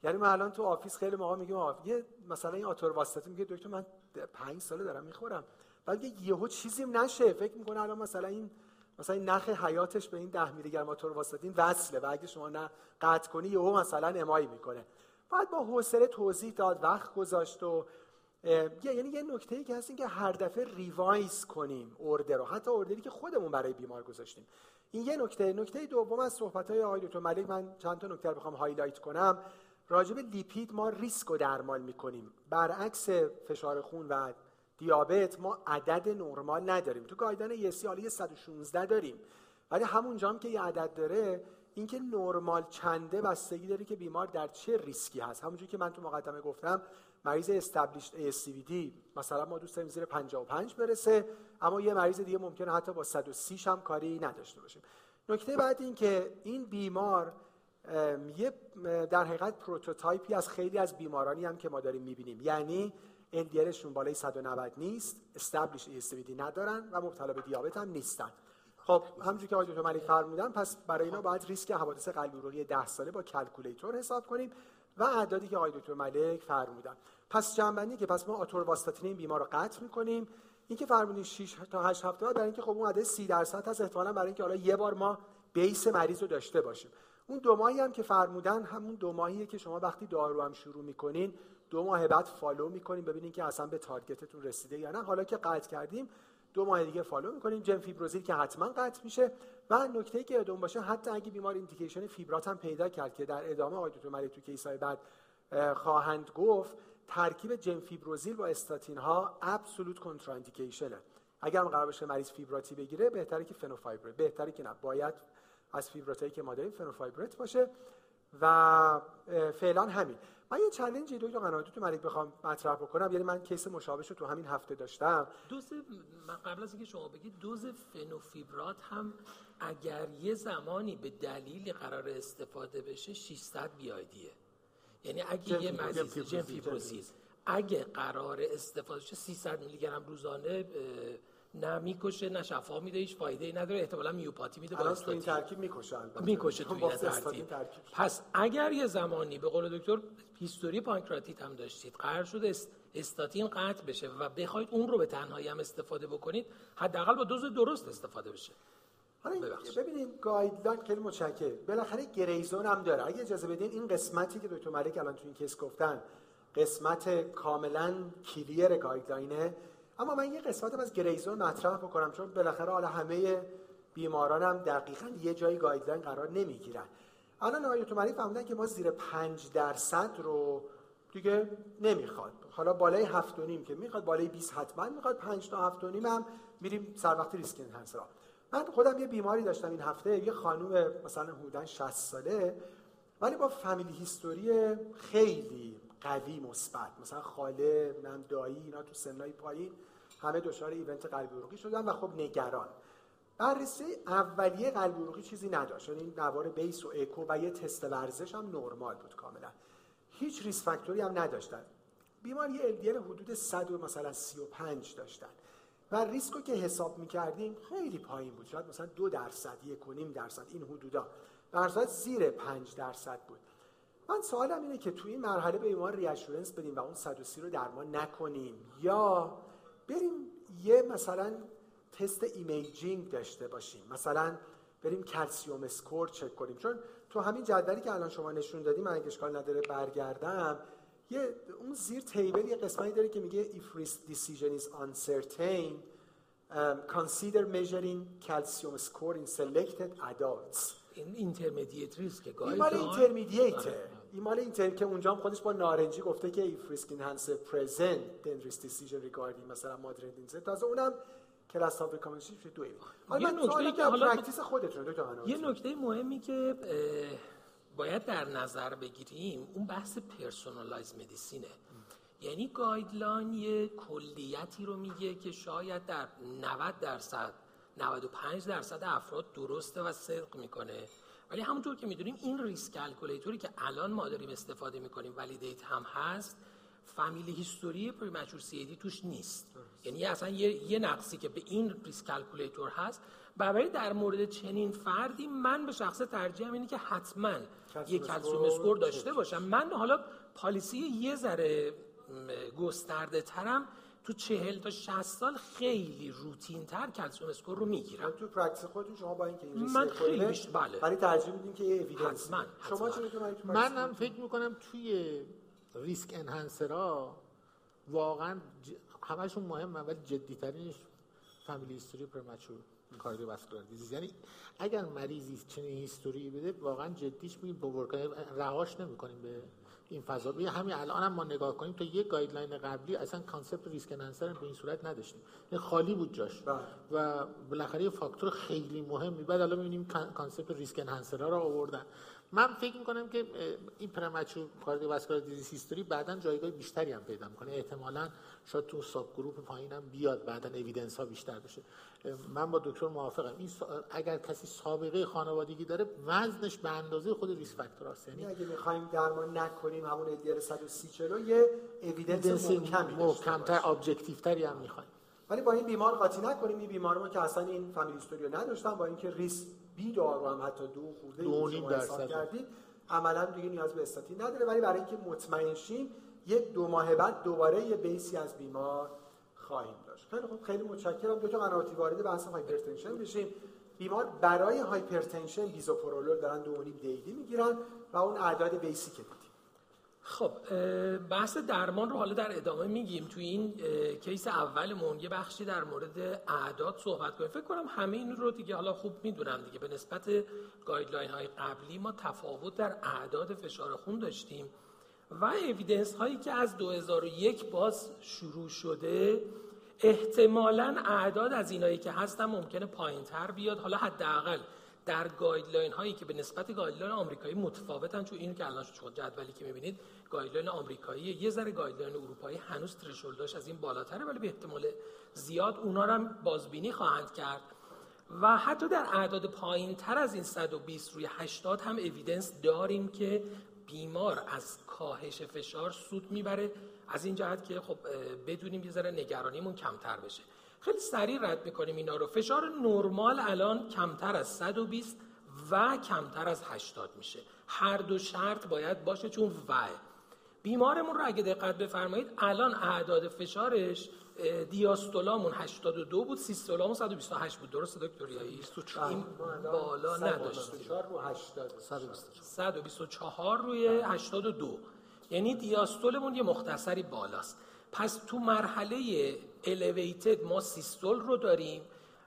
یعنی ما الان تو office خیلی موقع میگیم یه مثلا این آتورواستاتین میگه دکتر من 5 ساله دارم می‌خورم. بعد یه یهو چیزی نشه. فکر می‌کنه الان مثلا این مثلا این نخ حیاتش به این 10 میلی گرم آتورواستاتین وصله و اگه شما اینو قطع کنی یهو مثلا MI ای می‌کنه. بعد با حوصله توضیح داد وقت گذاشت و یعنی یه نکته ای که هست این که هر دفعه revise کنیم order رو. حتی order ی که خودمون برای بیمار گذاشتیم. این یه نکته. نکته دوم از صحبت های آقای دکتر ملک من چند تا نکته بخوام highlight کنم. راجب لیپید ما ریسک رو درمان می‌کنیم. برعکس فشار خون و دیابت ما عدد نرمال نداریم. تو گایدن یسی حالا 116 داریم. ولی همونجا هم که یه عدد داره اینکه نرمال چنده بستگی داره که بیمار در چه ریسکی هست. همونجوری که من تو مقدمه گفتم مریض استابلیشد ASCVD مثلا ما دوست داریم زیر 55 برسه اما یه مریض دیگه ممکنه حتی با 130 هم کاری نداشته باشیم. نکته بعد این که این بیمار یه در حقیقت prototype ی از خیلی از بیمارانی هم که ما داریم می‌بینیم. یعنی LDL شون بالای 190 نیست established ASCVD ندارن و مبتلا به دیابت هم نیستن. خب همونجوری که آقای دکتر ملک فرمودن پس برای اینا باید ریسک حوادث قلبی عروقی 10 ساله با calculator حساب کنیم و اعدادی که آقای دکتر ملک فرمودن. پس جمع‌بندی که پس ما آتورواستاتین این بیمار رو قطع می‌کنیم این که فرمودین 6 تا 8 هفته برای اینکه خب اون عدد 30 درصد هست احتمالاً برای اینکه حالا یه بار ما base مریض رو داشته باشیم. اون دو ماهی هم که فرمودن همون دو ماهیه که شما وقتی دارو هم شروع می‌کنین دو ماه بعد follow می‌کنیم ببینین که اصلا به target تون رسیده یا نه. حالا که قطع کردیم دو ماه دیگه follow می‌کنیم. جم فیبروزیل که حتما قطع میشه. و نکته که یادتون باشه حتی اگه بیمار indication فیبرات هم پیدا کرد که در ادامه آقای دکتر ملک تو case ای بعد خواهند گفت ترکیب جن فیبروزیل با استاتین ها ابسولوت کنتراندیکیشنه اگر قرار باشه مریض فیبراتی بگیره بهتره که فنوفایبرت بهتره که نه. باید از فیبراتایی که ما داریم فنوفایبرت باشه. و فعلا همین. من یه چالنجی دو تا تو ملک بخوام مطرح بکنم. یعنی من کیس مشابه رو تو همین هفته داشتم. دوز من قبل از اینکه شما بگید دوز فنوفیبرات هم اگر یه زمانی به دلیلی قرار استفاده بشه 600 بیایدیه. یعنی اگه یه مریض جم فیبروزیل اگه قرار استفاده شه 300 میلی گرم روزانه نه می‌کشه نه شفا میده هیچ فایده ای نداره. احتمالاً myopathy میده با این ترکیب می‌کشه می‌کشه تو این ترکیب. پس اگر یه زمانی به قول دکتر history پانکراتیت هم داشتید قرار شد استاتین قطع بشه و بخواید اون رو به تنهایی هم استفاده بکنید حداقل با دوز درست استفاده بشه. حالا ببینید guideline خیلی متشکر بالاخره gray zone هم داره. اگه اجازه بدین این قسمتی که دکتر ملک الان تو این case گفتن قسمت کاملا clear guideline ه. اما من یه قسمت از gray zone مطرح بکنم چون بالاخره حالا همه بیماران هم دقیقا یه جایی guideline قرار نمی‌گیرن. الان آقای تومری فهمیدن که ما زیر 5 درصد رو دیگه نمی‌خواد. حالا بالای هفت و نیم که می‌خواد بالای 20 حتما می‌خواد. 5 تا هفت و نیم هم میریم سر وقت risk enhancer ا من خودم یه بیماری داشتم این هفته یه خانوم مثلا حدودا 60 ساله ولی با family history خیلی قوی مثبت. مثلا خاله من دایی اینا تو سنای پایین همه دچار event قلبی عروقی شدن و خب نگران. بررسی اولیه قلبی عروقی چیزی نداشت. یعنی نوار base و اکو و یه تست ورزش هم نرمال بود کاملا. هیچ risk factor ی هم نداشتن. بیمار یه LDL حدود 100 و مثلا 35 داشتن. و ریسکو که حساب می‌کردیم خیلی پایین بود. شاید مثلا دو درصد یک و نیم درصد این حدودا. در زیر 5 درصد بود. من سوالم اینه که تو این مرحله به بیمار reassurance بدیم و اون 130 رو درمان نکنیم. یا بریم یه مثلا تست imaging داشته باشیم. مثلا بریم calcium score چک کنیم. چون تو همین جدولی که الان شما نشون دادیم من اگه اشکال نداره برگردم یه اون زیر table یه قسمتی داره که میگه if risk decision is uncertain um, consider measuring calcium score in selected adults. این intermediate risk این مال intermediate ه این مال inter که اونجا هم خودش با نارنجی گفته که risk enhancer present then risk decision regarding مثلا moderate intensity تازه اونم class of recommendation دو یه نکته که حالا practice خودتون یه نکته مهمی که باید در نظر بگیریم اون بحث personalized medicine ه یعنی guideline یه کلیتی رو میگه که شاید در 90 درصد 95 درصد افراد درسته و صدق می‌کنه. ولی همونطور که می‌دونیم این risk calculator ی که الان ما داریم استفاده می‌کنیم validate هم هست family history premature C توش نیست. یعنی اصلا یه, یه نقصی که به این risk calculator هست. برای در مورد چنین فردی من به شخصه ترجیحم اینه که حتما یه calcium score داشته باشم. من حالا policy ی یه ذره گسترده ترم تو چهل تا 60 سال خیلی روتین تر calcium score رو می‌گیرم. تو practice خودتون شما با اینکه این من خیلی بیشتر بله. ولی ترجیح میدین که یه evidence من شما چون من هم فکر می‌کنم توی risk enhancer ا واقعا ج... همشون مهمه ولی جدی ترینش family history premature cardiovascular disease. یعنی اگر مریضی چنین history ی بده واقعا جدیش میگیم بوور رهاش نمی‌کنیم به این فضا. به همین الان هم ما نگاه کنیم تا یه guideline قبلی اصلا concept risk enhancer به این صورت نداشتیم. خالی بود جاش. بله. و بالاخره یه فاکتور خیلی مهمی. بعد الان می‌بینیم concept risk enhancer ها رو آوردن. من فکر می‌کنم که این premature cardiovascular disease history بعدا جایگاه بیشتری هم پیدا می‌کنه. احتمالاً شاید تو subgroup پایینم بیاد بعدا evidence ها بیشتر بشه. من با دکتر موافقم. این اگر کسی سابقه خانوادگی داره وزنش به اندازه خود risk factor هاست یعنی اگه می‌خوایم درمان نکنیم همون LDL 130 چلو یه evidence محکمتر objective تری هم می‌خوایم. ولی با این بیمار قاطی نکنیم. این بیمار ما که اصلا این فامیلی استوریو نداشتن با اینکه ریس بی دارو هم حتی دو خورده دو درصد. کردید عملا دیگه نیاز به استاتین نداره. ولی برای اینکه مطمئن شیم یک دو ماه بعد دوباره یه بیسی از بیمار خواهیم داشت. خیلی خوب خیلی متشکرم. دو تا قناتی وارد بحث هایپرتنشن بشیم. بیمار برای هایپرتنشن بیزوپرولول دارن دو دیدی می‌گیرن و اون اعداد بیسی که دیدیم خب بحث درمان رو حالا در ادامه میگیم. تو این case اولمون یه بخشی در مورد اعداد صحبت کنیم. فکر کنم همه این رو دیگه حالا خوب می‌دونن دیگه. به نسبت guideline های قبلی ما تفاوت در اعداد فشار خون داشتیم و evidence هایی که از 2001 باز شروع شده احتمالا اعداد از اینایی که هستن ممکنه پایین تر بیاد. حالا حداقل در guideline هایی که به نسبت guideline آمریکایی متفاوتن چون این که الان شما جدولی که می‌بینید guideline آمریکایی یه ذره guideline اروپایی هنوز threshold اش از این بالاتره ولی به احتمال زیاد اونا رو هم بازبینی خواهند کرد. و حتی در اعداد پایین تر از این 120 روی 80 هم evidence داریم که بیمار از کاهش فشار سود می‌بره. از این جهت که خب بدونیم یه ذره نگرانیمون کمتر بشه. خیلی سریع رد می‌کنیم اینا رو. فشار نرمال الان کمتر از 120 و کمتر از 80 میشه. هر دو شرط باید باشه چون و. بیمارمون رو اگه دقت بفرمایید الان اعداد فشارش دیاستولامون 82 بود سیستولامون 128 بود. درسته دکتر یایی این بالا نداشت 124 روی 82 یعنی دیاستولمون یه مختصری بالاست. پس تو مرحله الیویتد ما سیستول رو داریم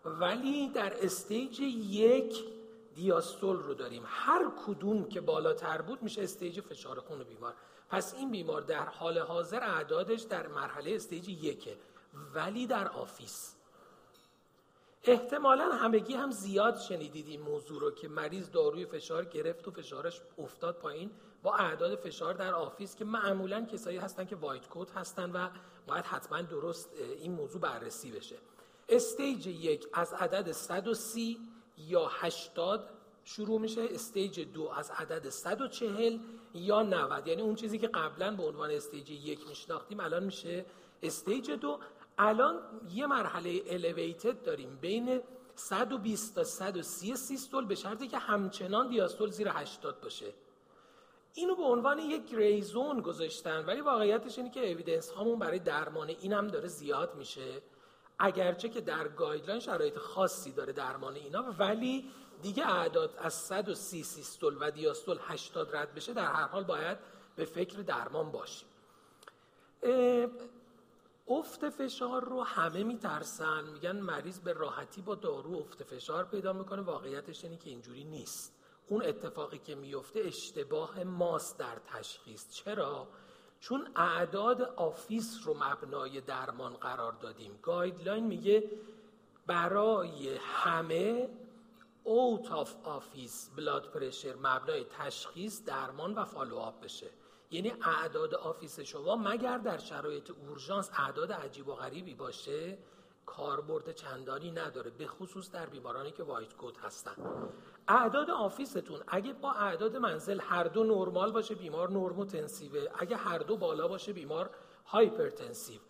ولی در stage یک دیاستول رو داریم. هر کدوم که بالاتر بود میشه stage فشار خون بیمار. پس این بیمار در حال حاضر اعدادش در مرحله stage یکه ولی در office. احتمالا همگی هم زیاد شنیدید این موضوع رو که مریض داروی فشار گرفت و فشارش افتاد پایین. با اعداد فشار در office که معمولا کسایی هستن که white coat هستن و باید حتما درست این موضوع بررسی بشه. stage یک از عدد 130 یا 80 شروع میشه. stage دو از عدد 140 یا 90 یعنی اون چیزی که قبلا به عنوان stage یک میشناختیم الان میشه stage دو. الان یه مرحله elevated داریم بین 120 تا 130 سیستول به شرطی که همچنان دیاستول زیر 80 باشه. اینو به عنوان یک gray zone گذاشتن ولی واقعیتش اینه که evidence هامون برای درمان این هم داره زیاد میشه. اگرچه که در guideline شرایط خاصی داره درمان اینا ولی دیگه اعداد از 130 سیستول و دیاستول 80 رد بشه در هر حال باید به فکر درمان باشیم. افت فشار رو همه میترسن. میگن مریض به راحتی با دارو افت فشار پیدا می‌کنه. واقعیتش اینه که اینجوری نیست. اون اتفاقی که میفته اشتباه ماست در تشخیص. چرا؟ چون اعداد office رو مبنای درمان قرار دادیم. guideline میگه برای همه out of office blood pressure مبنای تشخیص درمان و follow-up بشه. یعنی اعداد office شما مگر در شرایط اورژانس اعداد عجیب و غریبی باشه؟ کاربرد چندانی نداره به خصوص در بیمارانی که white coat هستن. اعداد office تون اگه با اعداد منزل هر دو نرمال باشه بیمار normotensive ه. اگه هر دو بالا باشه بیمار hypertensive.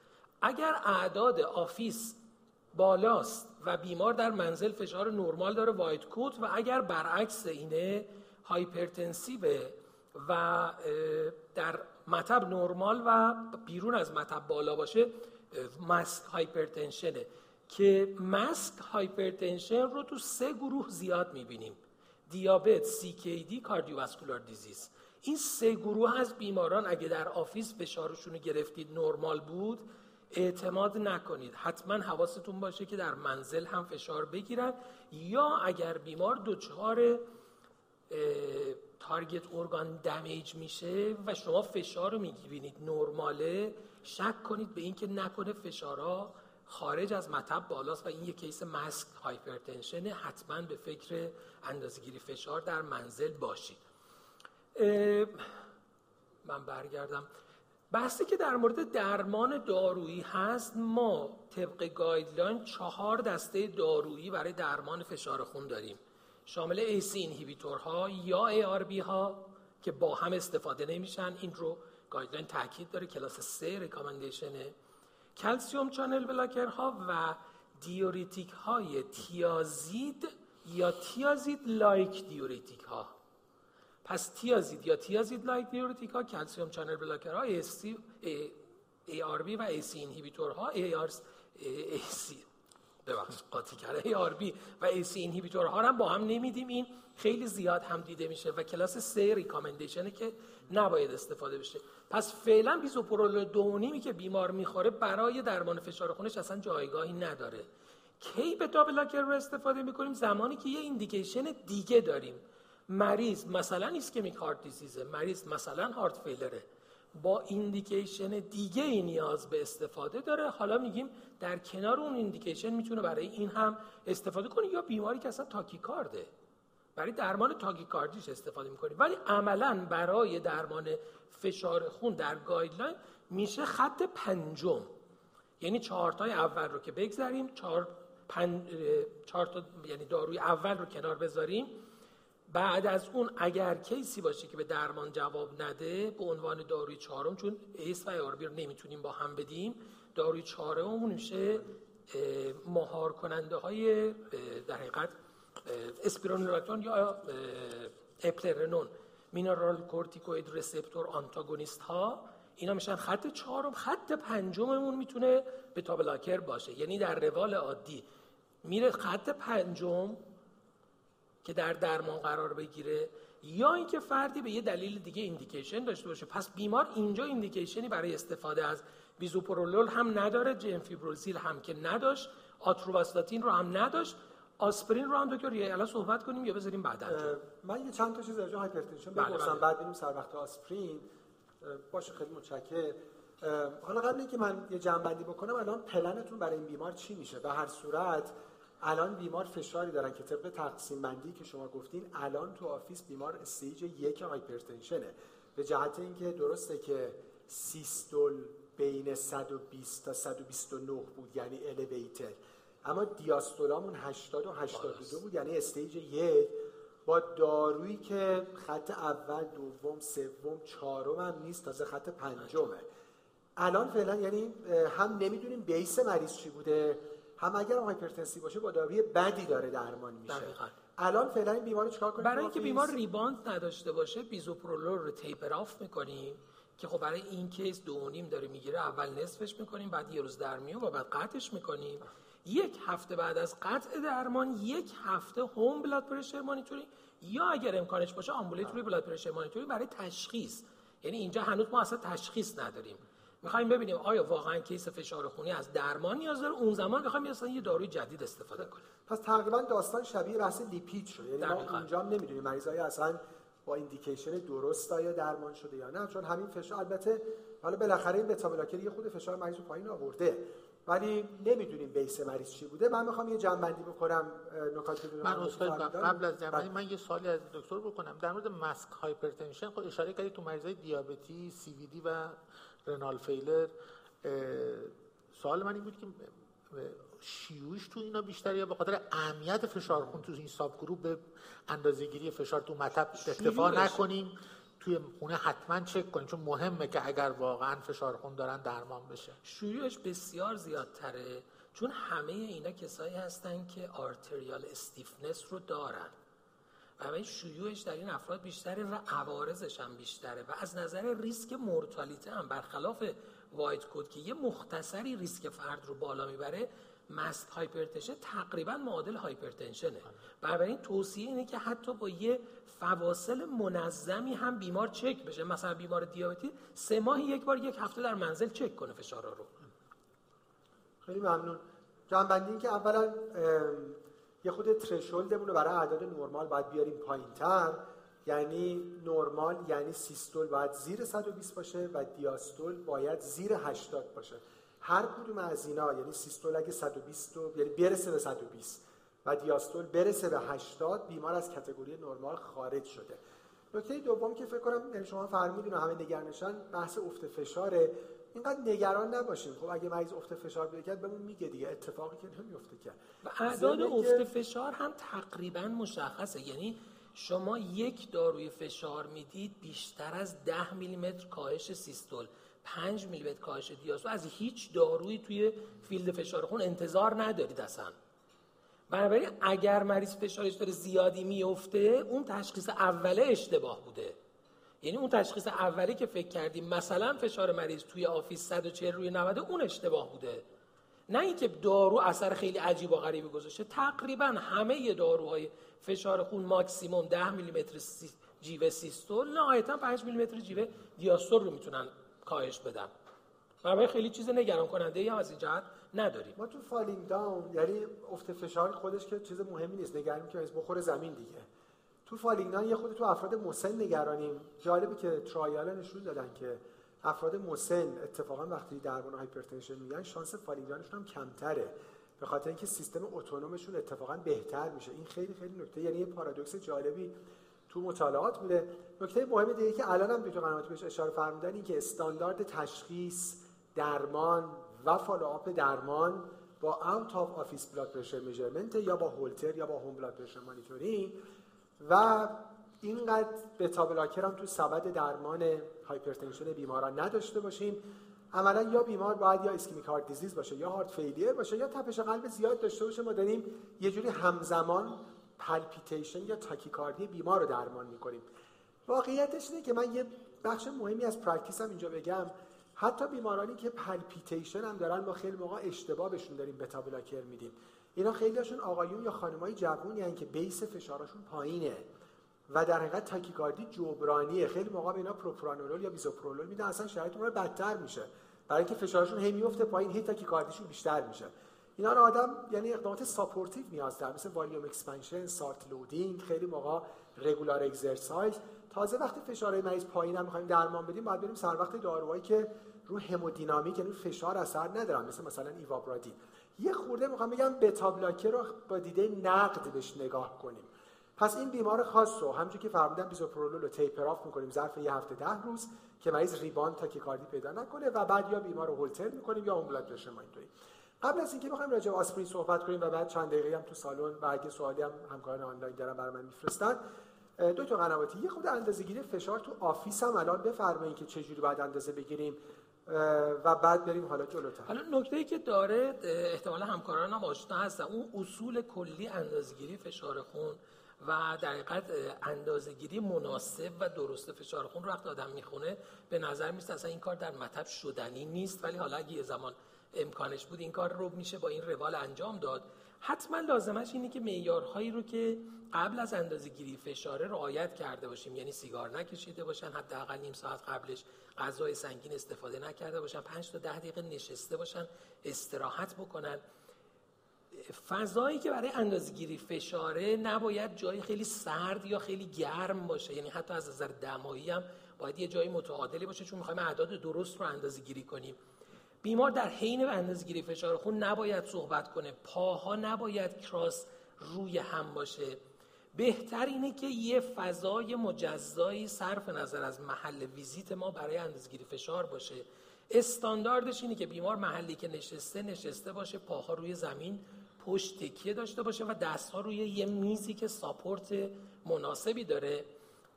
اگر اعداد office بالاست و بیمار در منزل فشار نرمال داره white coat و اگر برعکس اینه hypertensive ه و در مطب نرمال و بیرون از مطب بالا باشه masked hypertension ه. که masked hypertension رو تو سه گروه زیاد می‌بینیم. دیابت، CKD، cardiovascular disease. این سه گروه از بیماران اگه در office فشارشون رو گرفتید نرمال بود اعتماد نکنید. حتما حواستون باشه که در منزل هم فشار بگیرن. یا اگر بیمار دچار target organ damage میشه و شما فشار رو می‌بینید نرماله شک کنید به اینکه نکنه فشارها خارج از مطب بالاست و این یک case masked hypertension ه حتما به فکر اندازگیری فشار در منزل باشید. من برگردم. بحثی که در مورد درمان دارویی هست ما طبق guideline چهار دسته دارویی برای درمان فشار خون داریم. شامل ACE inhibitor ها یا ARB ها که با هم استفاده نمیشن. این رو guideline تاکید داره کلاس 3 recommendation ه. calcium channel blocker ها و diuretic های thiazide یا thiazide-like diuretic ها پس thiazide یا thiazide-like diuretic ها calcium channel blocker ها ARB و ACE inhibitor ها ای ببخشید قاطی کرده. ARB و ACE inhibitor ها هم با هم نمیدیم. این خیلی زیاد هم دیده میشه و کلاس سه recommendation ه که نباید استفاده بشه. پس فعلا بیزوپرولول دونیمی که بیمار می‌خوره برای درمان فشار خونش اصلا جایگاهی نداره. کی beta blocker رو استفاده می‌کنیم؟ زمانی که یه indication دیگه داریم. مریض مثلا ischemic heart disease ه مریض مثلا heart failure ه یا indication دیگه ای نیاز به استفاده داره. حالا میگیم در کنار اون indication می‌تونه برای این هم استفاده کنه یا بیماری که اصلا tachycard ه. برای درمان تاکی‌کاردیش استفاده می‌کنیم. ولی عملا برای درمان فشار خون در guideline میشه خط پنجم. یعنی چهارتای اول رو که بگذاریم چهار, چهار تا یعنی داروی اول رو کنار بذاریم. بعد از اون اگر case ی باشه که به درمان جواب نده به عنوان داروی چهارم چون ایس و رو نمی‌تونیم با هم بدیم داروی چهارم میشه مهار کننده های در حقیقت اسپیرونولاکتون یا اپلرنون mineralocorticoid receptor antagonist ها اینا میشن خط چهارم خط پنجممون می‌تونه بتا بلاکر باشه. یعنی در روال عادی میره خط پنجم که در درمان قرار بگیره یا اینکه فردی به یه دلیل دیگه indication داشته باشه. پس بیمار اینجا indication ی برای استفاده از بیزوپرولول هم نداره جنفیبروزیل هم که نداشت آتروواستاتین رو هم نداشت آسپرین رو هم دکتر یا الان صحبت کنیم یا بذاریم بعدا من یه چند تا چیز در hypertension بله بپرسم بله. بعد بریم سر وقت آسپرین. باشه خیلی متشکرم. حالا قبل اینکه من یه جمع‌بندی بکنم الان پلنتون برای این بیمار چی میشه؟ به هر صورت الان بیمار فشاری دارن که طبق تقسیم بندی که شما گفتین الان تو office بیمار stage یک hypertension ه. به جهت اینکه درسته که systole بین 120 تا 129 بود یعنی الیویتر. اما diastole امون 80 و 82 بود یعنی stage یک. با دارویی که خط اول دوم سوم چهارم هم نیست تازه خط پنجمه. الان فعلا یعنی هم نمی‌دونیم base مریض چی بوده هم اگر hypertensive باشه با داروی بدی داره درمان میشه. دقیقا. الان فعلا این بیمار چیکار کنیم؟ برای اینکه بیمار rebound نداشته باشه بیزوپرولول رو taper off می‌کنیم که خب برای این case دو نیم داره می‌گیره اول نصفش می‌کنیم بعد یه روز در میون بعد قطعش می‌کنیم. یک هفته بعد از قطع درمان یک هفته home blood pressure monitoring یا اگر امکانش باشه ambulatory blood pressure monitoring برای تشخیص. یعنی اینجا هنوز ما اصلا تشخیص نداریم. می‌خوایم ببینیم آیا واقعا case فشار خونی از درمان نیاز داره؟ اون زمان می‌خوایم مثلا یه داروی جدید استفاده کنیم. پس تقریبا داستان شبیه بحث lipid شد یعنی ما اونجا هم نمی‌دونیم مریضای اصلا با indication درست آیا درمان شده یا نه چون همین فشار البته حالا بالاخره این بتا یه خود فشار مریض رو پایین آورده. ولی نمی‌دونیم base مریض چی بوده. من می‌خوام یه جمع‌بندی بکنم نکات من قبل از جمع‌بندی من یه سوالی از دکتر بکنم. در مورد masked hypertension خود اشاره کردید تو مریضای دیابتی CVD و renal failure سوال من این بود که شیوعش تو اینا بیشتره یا به خاطر اهمیت فشار خون تو این subgroup به اندازه‌گیری فشار تو مطب اکتفا نکنیم. توی خونه حتما چک کنیم. چون مهمه که اگر واقعا فشار خون دارن درمان بشه. شیوعش بسیار زیادتره. چون همه اینا کسایی هستن که arterial stiffness رو دارن. همه شیوعش در این افراد بیشتره و عوارضش هم بیشتره و از نظر ریسک mortality هم برخلاف white coat که یه مختصری ریسک فرد رو بالا می‌بره masked hypertension تقریبا معادل hypertension ه. بنابراین توصیه اینه که حتی با یه فواصل منظمی هم بیمار چک بشه. مثلا بیمار دیابتی سه ماه یک بار یک هفته در منزل چک کنه فشارا رو. خیلی ممنون. جمع‌بندی که اولا یه خود threshold مون رو برای اعداد نرمال باید بیاریم پایین تر یعنی نرمال یعنی systole باید زیر 120 باشه و diastole باید زیر 80 باشه. هر کدوم از اینا یعنی سیستول اگه 120 یعنی برسه به 120 و دیاستول برسه به 80 بیمار از کتگوری نرمال خارج شده. نکته دوم که فکر کنم یعنی شما فرمودین و همه نگرانشان بحث افت فشاره. اینقدر نگران نباشیم خب اگه مریض افت فشار بده کرد بهمون میگه دیگه اتفاقی که نمیفته کرد و اعداد افت فشار هم تقریبا مشخصه. یعنی شما یک داروی فشار می‌دید بیشتر از 10 میلیمتر کاهش سیستول 5 میلیمتر کاهش diastole از هیچ دارویی توی field فشار خون انتظار ندارید اصلا. بنابراین اگر مریض فشارش داره زیادی میفته اون تشخیص اوله اشتباه بوده. یعنی اون تشخیص اولی که فکر کردیم مثلا فشار مریض توی office 140 روی 90 اون اشتباه بوده. نه اینکه دارو اثر خیلی عجیب و غریبی گذاشته تقریبا همه داروهای فشار خون ماکسیموم 10 میلیمتر سی جیوه systole نهایتا 5 میلیمتر جیوه diastole رو می‌تونن کاهش بدن. برای خیلی چیز نگران کننده هم از این جهت نداریم. ما تو falling down یعنی افت فشار خودش که چیز مهمی نیست. نگرانیم که بخوره زمین دیگه. تو falling down یه خود تو افراد مسن نگرانیم. جالبه که trial نشون دادن که افراد مسن اتفاقا وقتی درمان hypertension میگیرن شانس falling down شون هم کمتره. به خاطر اینکه سیستم autonomic شون اتفاقا بهتر میشه. این خیلی خیلی نکته. یعنی یه پارادوکس جالبی تو مطالعات بوده. نکته مهم دیگه که الان هم تو قنوات بهش اشاره فرمودن این که استاندارد تشخیص درمان و follow-up درمان با out of office blood pressure measurement یا با هولتر یا با home blood pressure monitoring و اینقدر beta blocker هم تو سبد درمان hypertension بیماران نداشته باشیم. عملا یا بیمار باید یا ischemic heart disease باشه یا heart failure باشه یا تپش قلب زیاد داشته باشه. ما داریم یه جوری همزمان palpitation یا tachycardی بیمار رو درمان می‌کنیم. واقعیتش اینه که من یه بخش مهمی از practice م اینجا بگم. حتی بیمارانی که palpitation هم دارن ما خیلی موقع اشتباه بهشون داریم beta blocker میدیم. اینا خیلیشون آقایون یا خانمای جوونی هستن که base فشارشون پایینه. و در حقیقت تاکیکاردی جبرانیه. خیلی موقع اینا پروپرانولول یا بیزوپرولول میدن اصلا شرایط رو بدتر میشه. برای اینکه فشارشون هی میفته پایین هی تاکیکاردیشون بیشتر میشه. اینا رو آدم یعنی اقدامات supportive نیاز داره مثل volume expansion salt loading خیلی موقع regular exercise تازه وقتی فشار مریض پایین هم می‌خوایم درمان بدیم باید بریم سر وقت داروهایی که رو hemodynamic یعنی فشار اثر ندارن. مثل مثلا ایوابرادین. یه خورده می‌خوام بگم beta blocker رو با دیده نقد بهش نگاه کنیم. پس این بیمار خاص رو همونجوری که فرمودم بیزوپرولول رو taper off می‌کنیم ظرف یه هفته ده روز که مریض rebound تاکیکاردی پیدا نکنه و بعد یا بیمار رو هولتر می‌کنیم یا اون blood pressure قبل از اینکه بخوایم راجع به آسپرین صحبت کنیم و بعد چند دقیقه هم تو سالن و اگه سوالی هم همکاران آنلاین دارن برای من میفرستن دکتر قنواتی. یه خود اندازه‌گیری فشار تو office هم الان بفرمایید که چه جوری باید اندازه بگیریم. و بعد بریم حالا جلوتر حالا نکته ای که داره احتمالا همکاران هم آشنا هستن. اون اصول کلی اندازه‌گیری فشار خون و در حقیقت اندازه‌گیری مناسب و درست فشار خون رو وقتی آدم می‌خونه به نظر میاد اصلا این کار در مطب شدنی نیست. ولی حالا اگه یه زمان امکانش بود این کار رو میشه با این روال انجام داد. حتما لازمش اینه که معیارهایی رو که قبل از اندازه گیری فشاره رعایت کرده باشیم. یعنی سیگار نکشیده باشن حداقل نیم ساعت قبلش غذای سنگین استفاده نکرده باشن 5 تا ده دقیقه نشسته باشن استراحت بکنن. فضایی که برای اندازه‌گیری فشاره نباید جای خیلی سرد یا خیلی گرم باشه. یعنی حتی از نظر دمایی هم باید یه جای متعادلی باشه چون می‌خوایم اعداد درست رو اندازه‌گیری کنیم. بیمار در حین اندازه‌گیری فشار خون نباید صحبت کنه. پاها نباید کراس روی هم باشه. بهتر اینه که یه فضای مجزایی صرف نظر از محل ویزیت ما برای اندازه‌گیری فشار باشه. استانداردش اینه که بیمار محلی که نشسته نشسته باشه پاها روی زمین پشت تکیه داشته باشه و دستها روی یه میزی که ساپورت مناسبی داره.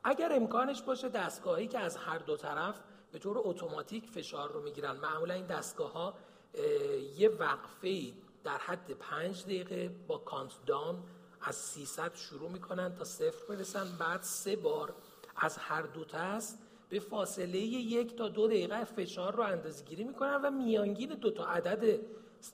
اگر امکانش باشه دستگاهی که از هر دو طرف به طور اتوماتیک فشار رو می‌گیرن. معمولا این دستگاه ها یه وقفه در حد پنج دقیقه با کانت دان از 300 شروع می‌کنن تا صفر برسن. بعد سه بار از هر دو است به فاصله یک تا دو دقیقه فشار رو اندازه گیری می‌کنن و میانگین دو تا عدد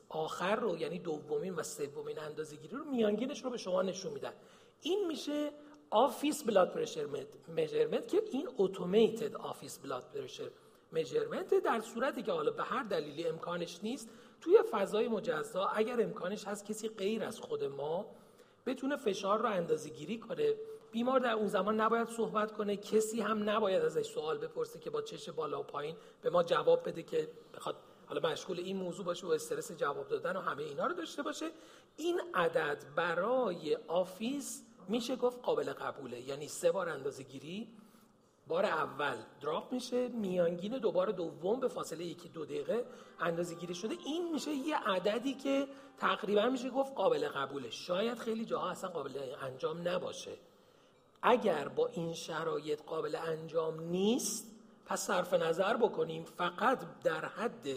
آخر رو یعنی دومین و سومین اندازه گیری رو میانگینش رو به شما نشون میدن. این میشه office blood pressure measurement که این automated office blood pressure measurement در صورتی که حالا به هر دلیلی امکانش نیست توی فضای مجزا اگر امکانش هست کسی غیر از خود ما بتونه فشار رو اندازه گیری کنه بیمار در اون زمان نباید صحبت کنه کسی هم نباید ازش سوال بپرسه که با چش بالا و پایین به ما جواب بده که بخواد حالا مشغول این موضوع باشه و استرس جواب دادن و همه اینا رو داشته باشه. این عدد برای آفیس میشه گفت قابل قبوله. یعنی سه بار اندازه گیری بار اول دراپ میشه میانگین دوباره دوم به فاصله یکی دو دقیقه اندازه گیری شده. این میشه یه عددی که تقریبا میشه گفت قابل قبوله. شاید خیلی جاها اصلا قابل انجام نباشه. اگر با این شرایط قابل انجام نیست پس صرف نظر بکنیم. فقط در حد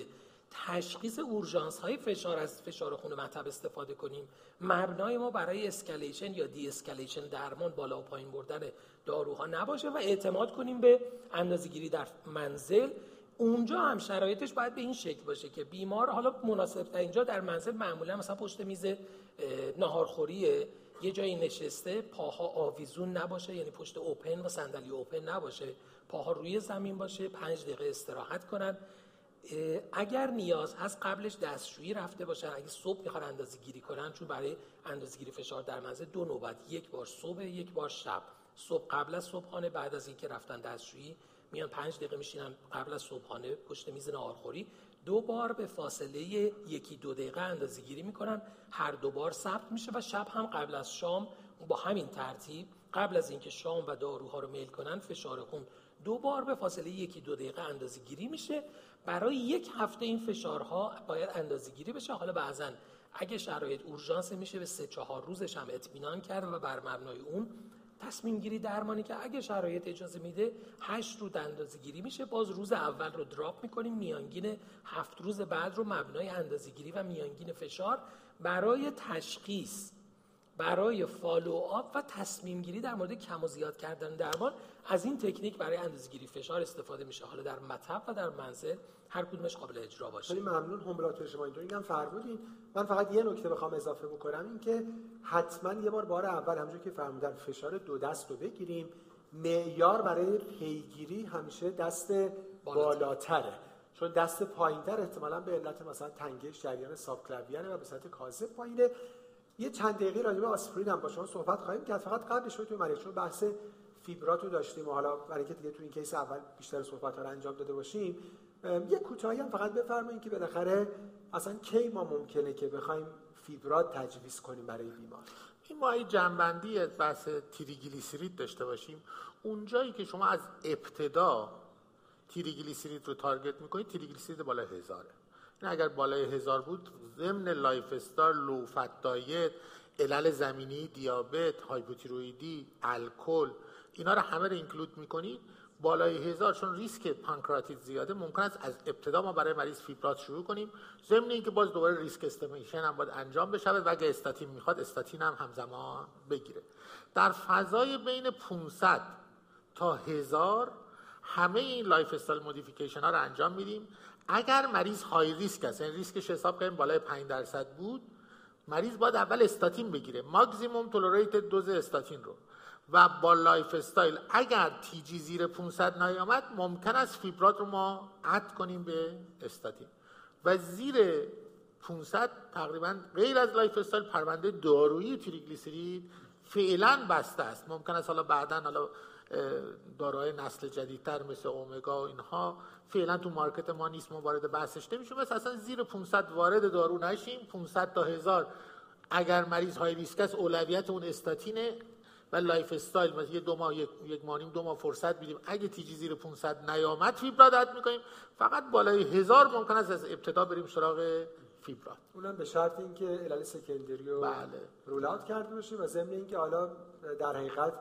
تشخیص اورژانس های فشار از فشار خون مطب استفاده کنیم. مبنای ما برای escalation یا de-escalation درمان بالا و پایین بردن داروها نباشه و اعتماد کنیم به اندازه‌گیری در منزل. اونجا هم شرایطش باید به این شکل باشه که بیمار حالا مناسب اینجا در منزل معمولا مثلا پشت میز نهارخوریه یه جایی نشسته پاها آویزون نباشه یعنی پشت اوپن و صندلی اوپن نباشه. پاها روی زمین باشه پنج دقیقه استراحت کنن. اگر نیاز هست قبلش دستشویی رفته باشن اگه صبح می‌خوان اندازه گیری کنن چون برای اندازه گیری فشار در منزل دو نوبت یک بار صبح یک بار شب. صبح قبل از صبحانه بعد از اینکه رفتن دستشویی میان پنج دقیقه میشینن قبل از صبحانه پشت میز ناهارخوری. دو بار به فاصله یکی دو دقیقه اندازه گیری می‌کنن. هر دو بار ثبت میشه و شب هم قبل از شام با همین ترتیب قبل از اینکه شام و داروها رو میل کنن فشار خون دو بار به فاصله یکی دو دقیقه اندازه گیری میشه. برای یک هفته این فشارها باید اندازه گیری بشه. حالا بعضا اگه شرایط اورژانس میشه به سه چهار روزش هم اطمینان کرد و بر مبنای اون تصمیم گیری درمانی که اگه شرایط اجازه میده هشت رو اندازه گیری میشه. باز روز اول رو دراپ می‌کنیم. میانگین هفت روز بعد رو مبنای اندازه گیری و میانگین فشار برای تشخیص برای فالو آب و تصمیم گیری در مورد کم و زیاد کردن درمان از این تکنیک برای اندازه‌گیری فشار استفاده میشه. حالا در مطب و در منزل هر کدومش قابل اجرا باشه. خیلی ممنون همبلاتور شما اینطوری. اینم فرمودین. من فقط یه نکته بخوام اضافه بکنم این که حتما یه بار بار اول همونجوری که فرمودن فشار دو دست رو بگیریم معیار برای پیگیری همیشه دست بالاتره. چون دست پایینتر احتمالا به علت مثلا تنگش جریان سابکلویانه و به صورت کاذب پایینه. یه چند دقیقه راجع به آسپرین هم با شما صحبت خواهیم کرد. فقط قبلش تو مریض چون بحث فیبرات رو داشتیم و حالا برای اینکه دیگه تو این کیس اول بیشتر صحبت ها رو انجام داده باشیم یه کوتاهی هم فقط بفرمایید که بالاخره اصلا کی ما ممکنه که بخوایم فیبرات تجویز کنیم برای بیمار؟ این ما جنبندی بحث تیریگلیسیرید داشته باشیم. اونجایی که شما از ابتدا تیریگلیسیرید رو target می‌کنید تیریگلیسیرید بالا هزاره. این اگر بالای هزار بود ضمن lifestyle low fat diet علل زمینی دیابت هایپوتیرویدی الکل اینا رو همه رو include می‌کنید بالای هزار چون ریسک پانکراتیت زیاده ممکن است از ابتدا ما برای مریض فیبرات شروع کنیم. ضمن اینکه باز دوباره risk estimation هم باید انجام بشه و اگه استاتین می‌خواد استاتین هم همزمان بگیره. در فضای بین 500 تا هزار همه این lifestyle modification ها رو انجام میدیم. اگر مریض high risk است یعنی ریسکش حساب کنیم بالای 5 درصد بود مریض باید اول استاتین بگیره maximum tolerated dose استاتین رو. و با lifestyle اگر TG زیر 500 نیامد ممکن است فیبرات رو ما add کنیم به استاتین. و زیر 500 تقریبا غیر از lifestyle پرونده دارویی تریگلیسیرید فعلا بسته است. ممکن است حالا بعدا حالا داروهای نسل جدیدتر مثل اومگا و اینها فعلا تو market ما نیست ما وارد بحثش نمیشیم. پس اصلا زیر 500 وارد دارو نشیم. 500 تا هزار. اگر مریض high risk است اولویت اون استاتینه و lifestyle. مثلا یه دو ماه یک, یک ماه دو ماه فرصت میدیم. اگه TG زیر 500 نیامد فیبرات add می‌کنیم. فقط بالای هزار ممکن است از ابتدا بریم سراغ فیبرات اونم به شرط اینکه علل secondary رو بله. rule out کرده باشیم و ضمن اینکه حالا در حقیقت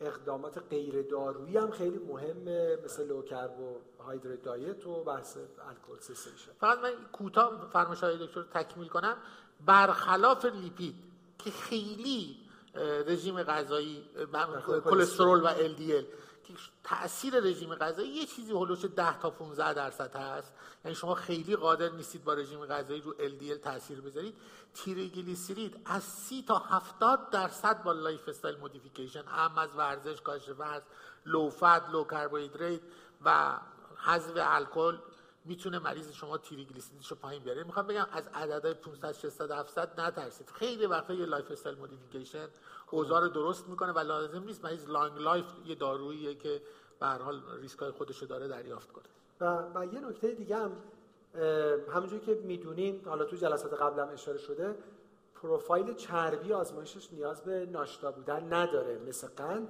اقدامات غیر دارویی هم خیلی مهمه مثل low carbohydrate diet و بحث الکل cessation فقط من کوتاه فرمایش های دکتر تکمیل کنم. برخلاف لیپید که خیلی رژیم غذایی کلسترول و LDL تاثیر رژیم غذایی یه چیزی هلوش 10 تا 15 درصد هست. یعنی شما خیلی قادر نیستید با رژیم غذایی رو LDL تاثیر بذارید. تیریگلیسیرید از 30 تا 70 درصد با lifestyle modification هم از ورزش کاهش وزن low fat low carbohydrate و حذف الکل می‌تونه مریض شما تریگلیسیریدش رو پایین بیاره. می‌خوام بگم از عددهای 500 600 700 نترسید. خیلی وقتا یه lifestyle modification اوضاع رو درست می‌کنه و لازم نیست مریض long life یه داروییه که به هر حال ریسکای خودش رو داره دریافت کنه. و, و یه نکته دیگه هم همونجوری که می‌دونیم حالا تو جلسات قبلم اشاره شده پروفایل چربی آزمایشش نیاز به ناشتا بودن نداره. مثل قند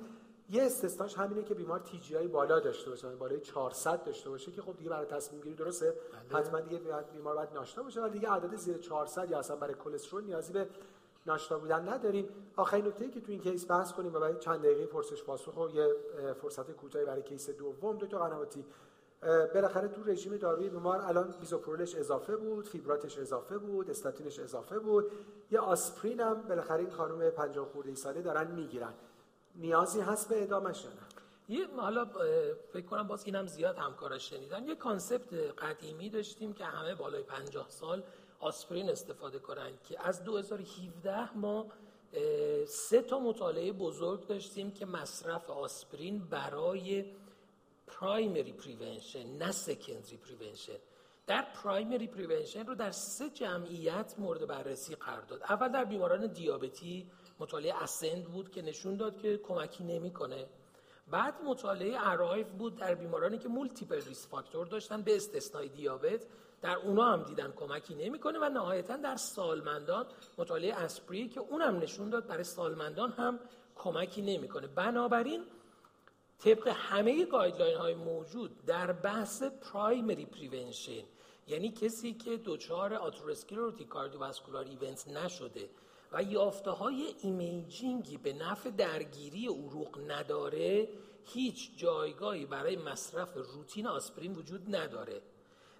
یه استثناش همینه که بیمار تی جی آی بالا داشته باشه یعنی بالای 400 داشته باشه که خب دیگه برای تصمیم گیری درسته. بله. حتما دیگه بیمار باید ناشتا باشه ولی دیگه عدد زیر 400 یا اصلا برای کلسترول نیازی به ناشتا بودن نداریم. آخرین نکته که تو این case بحث کنیم و برای چند دقیقه پرسش پاسخ و یه فرصت کوتاهی برای case دوم دکتر قنواتی بالاخره تو رژیم دارویی بیمار الان بیزوپرولولش اضافه بود فیبراتش اضافه بود استاتینش اضافه بود. یه آسپرین هم بالاخره این خانم 50 خورده ساله دارن می‌گیرن. نیازی هست به ادامش نه؟ یه حالا فکر کنم باز اینم زیاد همکارا شنیدن. یه concept قدیمی داشتیم که همه بالای 50 سال آسپرین استفاده کنن که از 2017 ما سه تا مطالعه بزرگ داشتیم که مصرف آسپرین برای primary prevention نه secondary prevention در primary prevention رو در سه جمعیت مورد بررسی قرار داد. اول در بیماران دیابتی مطالعه ASCEND بود که نشون داد که کمکی نمی‌کنه. بعد مطالعه ARRIVE بود در بیمارانی که multiple risk factor داشتن به استثنای دیابت. در اونا هم دیدن کمکی نمی‌کنه و نهایتا در سالمندان مطالعه ASPREE که اونم نشون داد برای سالمندان هم کمکی نمی‌کنه. بنابراین طبق همه guideline های موجود در بحث primary prevention یعنی کسی که دچار atherosclerotic cardiovascular event نشده و یافته های imaging ی به نفع درگیری عروق نداره هیچ جایگاهی برای مصرف روتین آسپرین وجود نداره.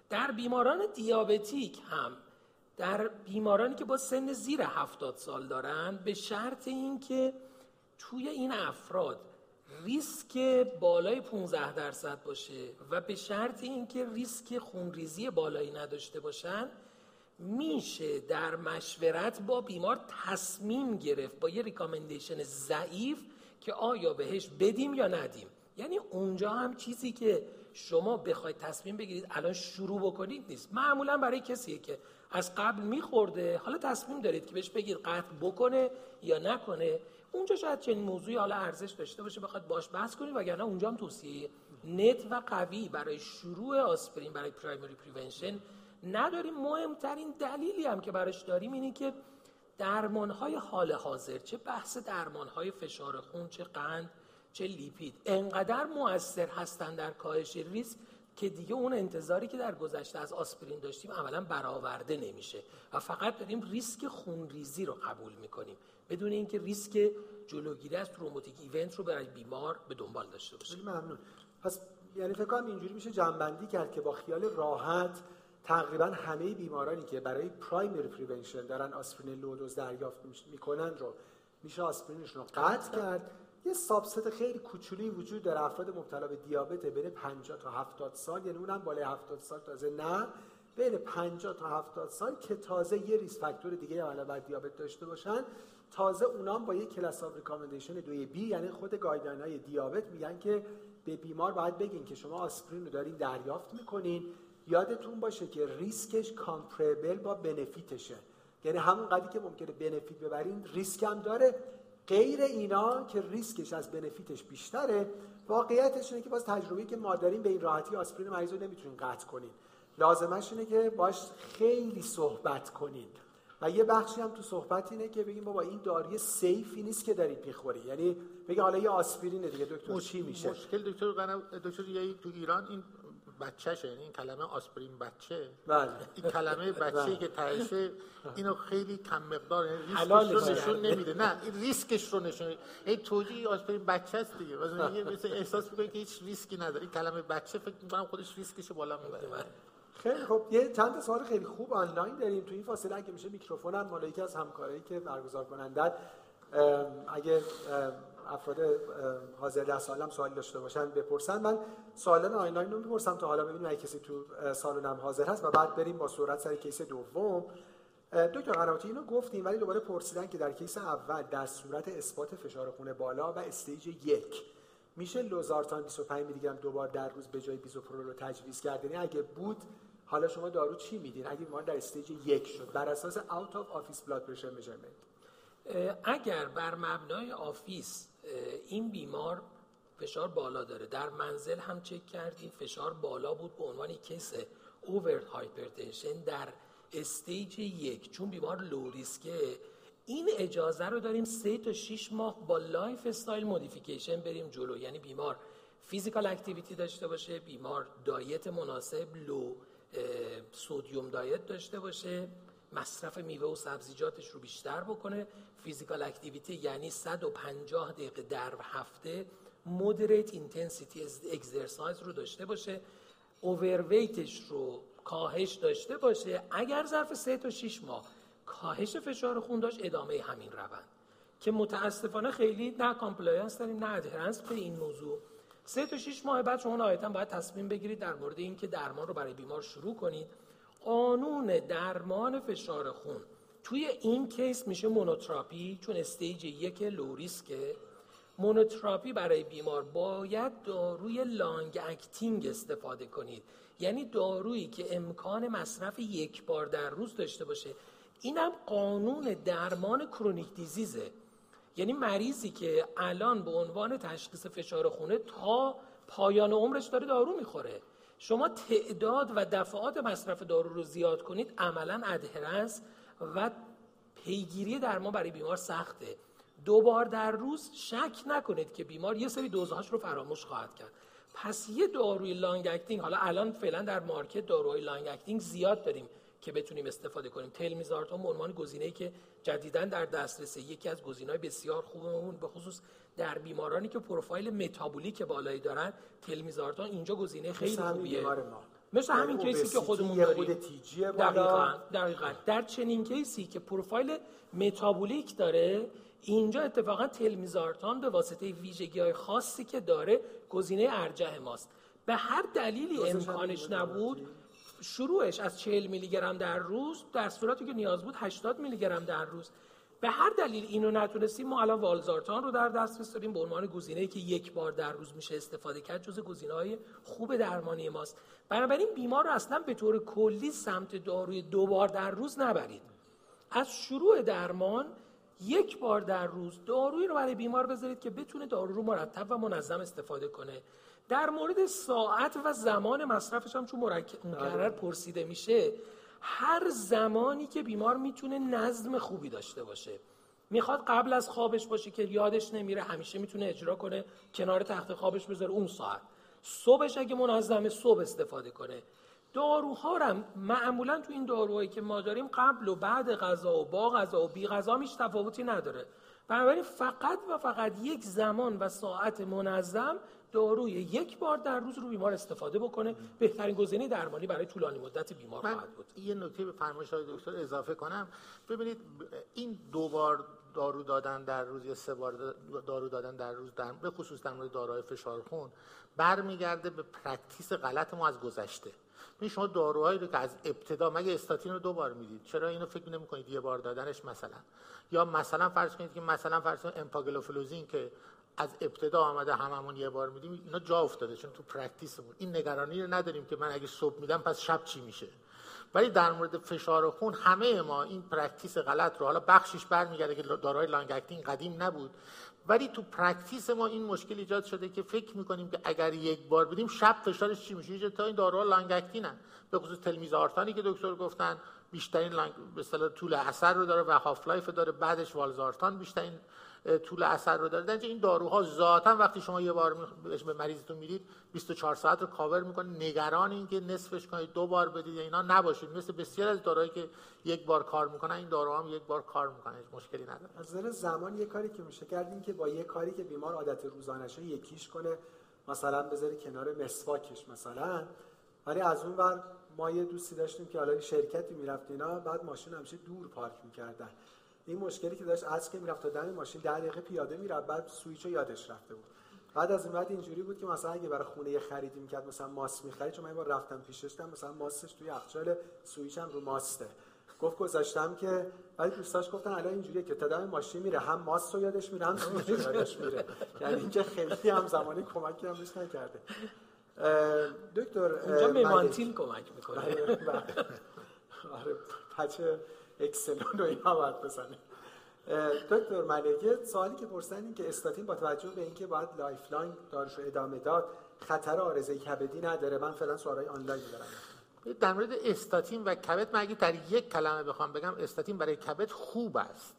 در بیماران دیابتیک هم در بیمارانی که با سن زیر 70 سال دارن به شرط اینکه توی این افراد ریسک بالای 15 درصد باشه و به شرط اینکه ریسک خونریزی بالایی نداشته باشن میشه در مشورت با بیمار تصمیم گرفت با یه ریکامندیشن ضعیف که آیا بهش بدیم یا ندیم. یعنی اونجا هم چیزی که شما بخواید تصمیم بگیرید الان شروع بکنید نیست. معمولا برای کسیه که از قبل میخورده حالا تصمیم دارید که بهش بگید قطع بکنه یا نکنه. اونجا شاید چنین موضوعی حالا ارزش داشته باشه بخواد باش بحث کنید وگرنه اونجا هم توصیه نت و قوی برای شروع آسپرین برای پرایمری پریونشن نداریم. مهمترین دلیلی هم که براش داریم اینه که درمانهای حال حاضر چه بحث درمانهای فشار خون چه قند چه لیپید انقدر مؤثر هستن در کاهش ریسک که دیگه اون انتظاری که در گذشته از آسپرین داشتیم عملا برآورده نمیشه. و فقط داریم ریسک خونریزی رو قبول می‌کنیم. بدون اینکه ریسک جلوگیری از thrombotic event رو برای بیمار به دنبال داشته باشیم. ممنون. پس یعنی فکر کنم اینجوری میشه جمع‌بندی کرد که با خیال راحت تقریبا همه بیمارانی که برای primary prevention دارن آسپرین low dose دریافت می‌کنن رو میشه آسپرینشون رو قطع کرد. یه subset خیلی کوچولی وجود در افراد مبتلا به دیابت بین 50 تا 70 سال یعنی اونم بالای 70 سال تازه. نه بین 50 تا 70 سال که تازه یه risk factor دیگه علاوه بر دیابت داشته باشن. تازه اونام با یه class of recommendation دوی B یعنی خود guideline های دیابت میگن که به بیمار باید بگین که شما آسپرین رو دارین دریافت می‌کنین. یادتون باشه که ریسکش comparable با benefit شه. یعنی همون قدری که ممکنه بنفیت ببرین ریسک هم داره. غیر اینا که ریسکش از بنفیتش بیشتره واقعیتش اینه که باز تجربه که ما داریم به این راحتی آسپرین مریض رو نمی‌تونین قطع کنین. لازمش اینه که باش خیلی صحبت کنین. و یه بخشی هم تو صحبت اینه که بگیم بابا این داروی سیفی نیست که دارید می‌خوری یعنی بگه حالا یه آسپرین دیگه دکتر چی میشه؟ مشکل دکتر دکتر تو ایران این بچهشه یعنی این کلمه آسپرین بچه. بله. این کلمه بچه بله. که تهشه اینو خیلی کم مقدار یعنی ریسکش رو نشون نمیده. نه این ریسکش رو نشون این توجیه آسپرین بچه است دیگه. مثلا احساس می‌کنه که هیچ ریسکی نداره. این کلمه بچه فکر می‌کنم خودش ریسکش بالا می‌بره. خیلی خب یه چند سوال خیلی خوب آنلاین داریم. تو این فاصله اگه میشه میکروفون هم مال از همکارایی که برگزار کنندن اگه افراد حاضر در سالم سوالی داشته باشن بپرسن. من سوالان آنلاین رو می‌پرسم تا حالا ببینیم اگه کسی تو سالونم حاضر هست و بعد بریم با صورت سر case دوم. دکتر قناتی اینو گفتیم ولی دوباره پرسیدن که در case اول در صورت اثبات فشار خون بالا و stage یک میشه لوزارتان 25 میلی گرم دوبار در روز به جای بیزوپرول رو تجویز کرد؟ یعنی اگه بود حالا شما دارو چی میدین؟ اگه بیمار در stage یک شد بر اساس out of office blood pressure measurement اگر بر مبنای office این بیمار فشار بالا داره. در منزل هم چک کردیم فشار بالا بود به عنوان case of hypertension در stage یک. چون بیمار low risk ه این اجازه رو داریم سه تا 6 ماه با lifestyle modification بریم جلو. یعنی بیمار physical activity داشته باشه بیمار diet مناسب low sodium diet داشته باشه. مصرف میوه و سبزیجاتش رو بیشتر بکنه. physical activity یعنی 150 دقیقه در هفته moderate intensity exercise رو داشته باشه. overweight ش رو کاهش داشته باشه. اگر ظرف 3 تا 6 ماه کاهش فشار خون داشت ادامه همین روند. که متاسفانه خیلی نه compliance داریم نه adherence به این موضوع. سه تا 6 ماه بعد شما نهایتا باید تصمیم بگیرید در مورد اینکه درمان رو برای بیمار شروع کنید. قانون درمان فشار خون. توی این case میشه monotherapy چون stage یک low risk ه. monotherapy برای بیمار باید داروی long acting استفاده کنید. یعنی دارویی که امکان مصرف یک بار در روز داشته باشه. اینم قانون درمان chronic disease ه. یعنی مریضی که الان به عنوان تشخیص فشار خونه تا پایان عمرش داره دارو می‌خوره. شما تعداد و دفعات مصرف دارو رو زیاد کنید عملا adherence و پیگیری درمان برای بیمار سخته. دو بار در روز شک نکنید که بیمار یه سری دوزهاش رو فراموش خواهد کرد. پس یه داروی long acting حالا الان فعلا در market داروهای long acting زیاد داریم. که بتونیم استفاده کنیم. تلمیزارتان به عنوان گزینه‌ای که جدیدا در دسترسه. یکی از گزینه‌های بسیار خوبمون به خصوص در بیمارانی که پروفایل متابولیک بالایی دارن تلمیزارتان اینجا گزینه خیلی خوبیه. مثل همین کیسی که خودمون داریم. دقیقاً دقیقاً. در چنین کیسی که پروفایل متابولیک داره اینجا اتفاقا تلمیزارتان به واسطه ویژگی های خاصی که داره گزینه ارجح ماست. به هر دلیلی امکانش نبود شروعش از 40 میلی گرم در روز در صورتی که نیاز بود 80 میلی گرم در روز. به هر دلیل اینو نتونستیم ما الان والزارتان رو در دسترس داریم. به عنوان گزینه‌ای که یک بار در روز میشه استفاده کرد جز گزینه‌های خوب درمانی ماست. بنابراین بیمار رو اصلا به طور کلی سمت داروی دو بار در روز نبرید. از شروع درمان یک بار در روز دارویی رو برای بیمار بذارید که بتونه دارو رو مرتب و منظم استفاده کنه. در مورد ساعت و زمان مصرفش هم چون مکرر آره. پرسیده میشه هر زمانی که بیمار می‌تونه نظم خوبی داشته باشه. می‌خواد قبل از خوابش باشه که یادش نمیره همیشه می‌تونه اجرا کنه کنار تخت خوابش بذاره اون ساعت. صبحش اگه منظمه صبح استفاده کنه. داروها هم معمولا تو این داروهایی که ما داریم قبل و بعد غذا و با غذا و بی غذا میش تفاوتی نداره. بنابراین فقط و فقط یک زمان و ساعت منظم داروی یک بار در روز رو بیمار استفاده بکنه. بهترین گزینه درمانی برای طولانی مدت بیمار خواهد بود. یه نکته به فرمایش دکتر اضافه کنم. ببینید این دو بار دارو دادن در روز یا سه بار دارو دادن در روز در به خصوص در مورد داروهای فشار خون برمیگرده به practice غلط ما از گذشته. این شما داروهایی رو که از ابتدا مگه استاتین رو دو بار می‌دید؟ چرا اینو فکر نمی کنید یه بار دادنش مثلا؟ یا مثلا فرض کنید که مثلا فرض کنید امپاگلوفلوزین که از ابتدا آمده هممون یه بار میدیم اینا جا افتاده چون تو practice مون. این نگرانی رو نداریم که من اگه صبح میدم پس شب چی میشه؟ ولی در مورد فشار خون همه ما این practice غلط رو حالا بخشش برمیگرده که داروهای long acting قدیم نبود ولی تو practice ما این مشکل ایجاد شده که فکر می‌کنیم که اگر یک بار بدیم شب فشارش چی میشه؟ تا این داروها long acting ن. به خصوص تلمیزارتانی که دکتر گفتن بیشترین long به طول اثر رو داره و half life داره بعدش والزارتان بیشترین طول اثر رو داره. در این داروها ذاتا وقتی شما یه بار به مریضتون می‌دید 24 ساعت رو کاور می‌کنه. نگران این که نصفش کنید دو بار بدید یا اینا نباشید. مثل بسیار از داروهایی که یک بار کار می‌کنن این داروها هم یک بار کار می‌کنن مشکلی نداره. از نظر زمان یه کاری که میشه کردیم که با یه کاری که بیمار عادت روزانه‌ش یکیش کنه. مثلا بذاری کنار مسواکش مثلا. ولی از اون ور ما یه دوستی داشتیم که حالا شرکتی می‌رفت اینا بعد ماشین همیشه دور پارک می‌کردن. این مشکلی که داشت از که می‌رفت تا دم ماشین در دقیقه پیاده می‌رفت بعد سویچ رو یادش رفته بود. بعد از این بعد اینجوری بود که مثلا اگه برای خونه یه خریدی می‌کرد مثلا ماست می‌خرید چون من بار رفتم پیشش مثلا ماستش توی یخچال سویچ هم رو ماسته. گفت گذاشتم که ولی دوستاش گفتن الان اینجوریه که تدام ماشین میره هم ماست رو یادش میره هم یادش میره. یعنی اینکه خیلی هم زمانی کمکی هم بهش نکرده. دکتر اونجا میمانتین کمک می‌کنه. بله، بله. آره پچ اکسلون رو اینا باید بزنه. دکتر ملک یه سوالی که پرسن این که استاتین با توجه به اینکه باید lifelong دارش ادامه داد خطر عارضه کبدی نداره. من فعلا سوالای آنلاین دارم. در مورد استاتین و کبد من اگه در یک کلمه بخوام بگم استاتین برای کبد خوب است.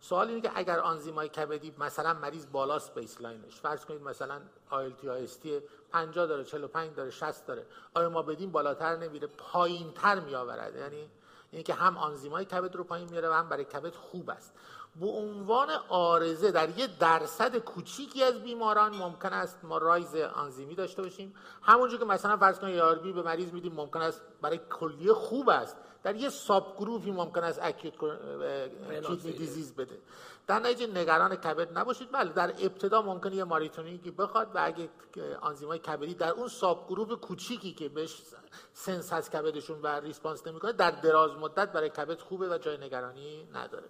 سوال اینه که اگر آنزیمای کبدی مثلا مریض بالاست baseline ش فرض کنید مثلا ALT AST 50 داره 45 داره 60 داره آیا ما بدیم بالاتر نمیره؟ پایینتر میآورد. یعنی اینکه هم آنزیمای کبد رو پایین میاره و هم برای کبد خوب است. به عنوان عارضه در یه درصد کوچیکی از بیماران ممکن است ما rise آنزیمی داشته باشیم. همونجور که مثلا فرض کنید ARB به مریض میدیم ممکن است برای کلیه خوب است. در یه subgroup ی ممکن است acute kidney disease بده. در نتیجه نگران کبد نباشید. بله در ابتدا ممکنه یه ماریتونینگی بخواد و اگه آنزیمای کبدی در اون subgroup کوچیکی که بهش sense از کبدشون و response نمی‌کنه در دراز مدت برای کبد خوبه و جای نگرانی نداره.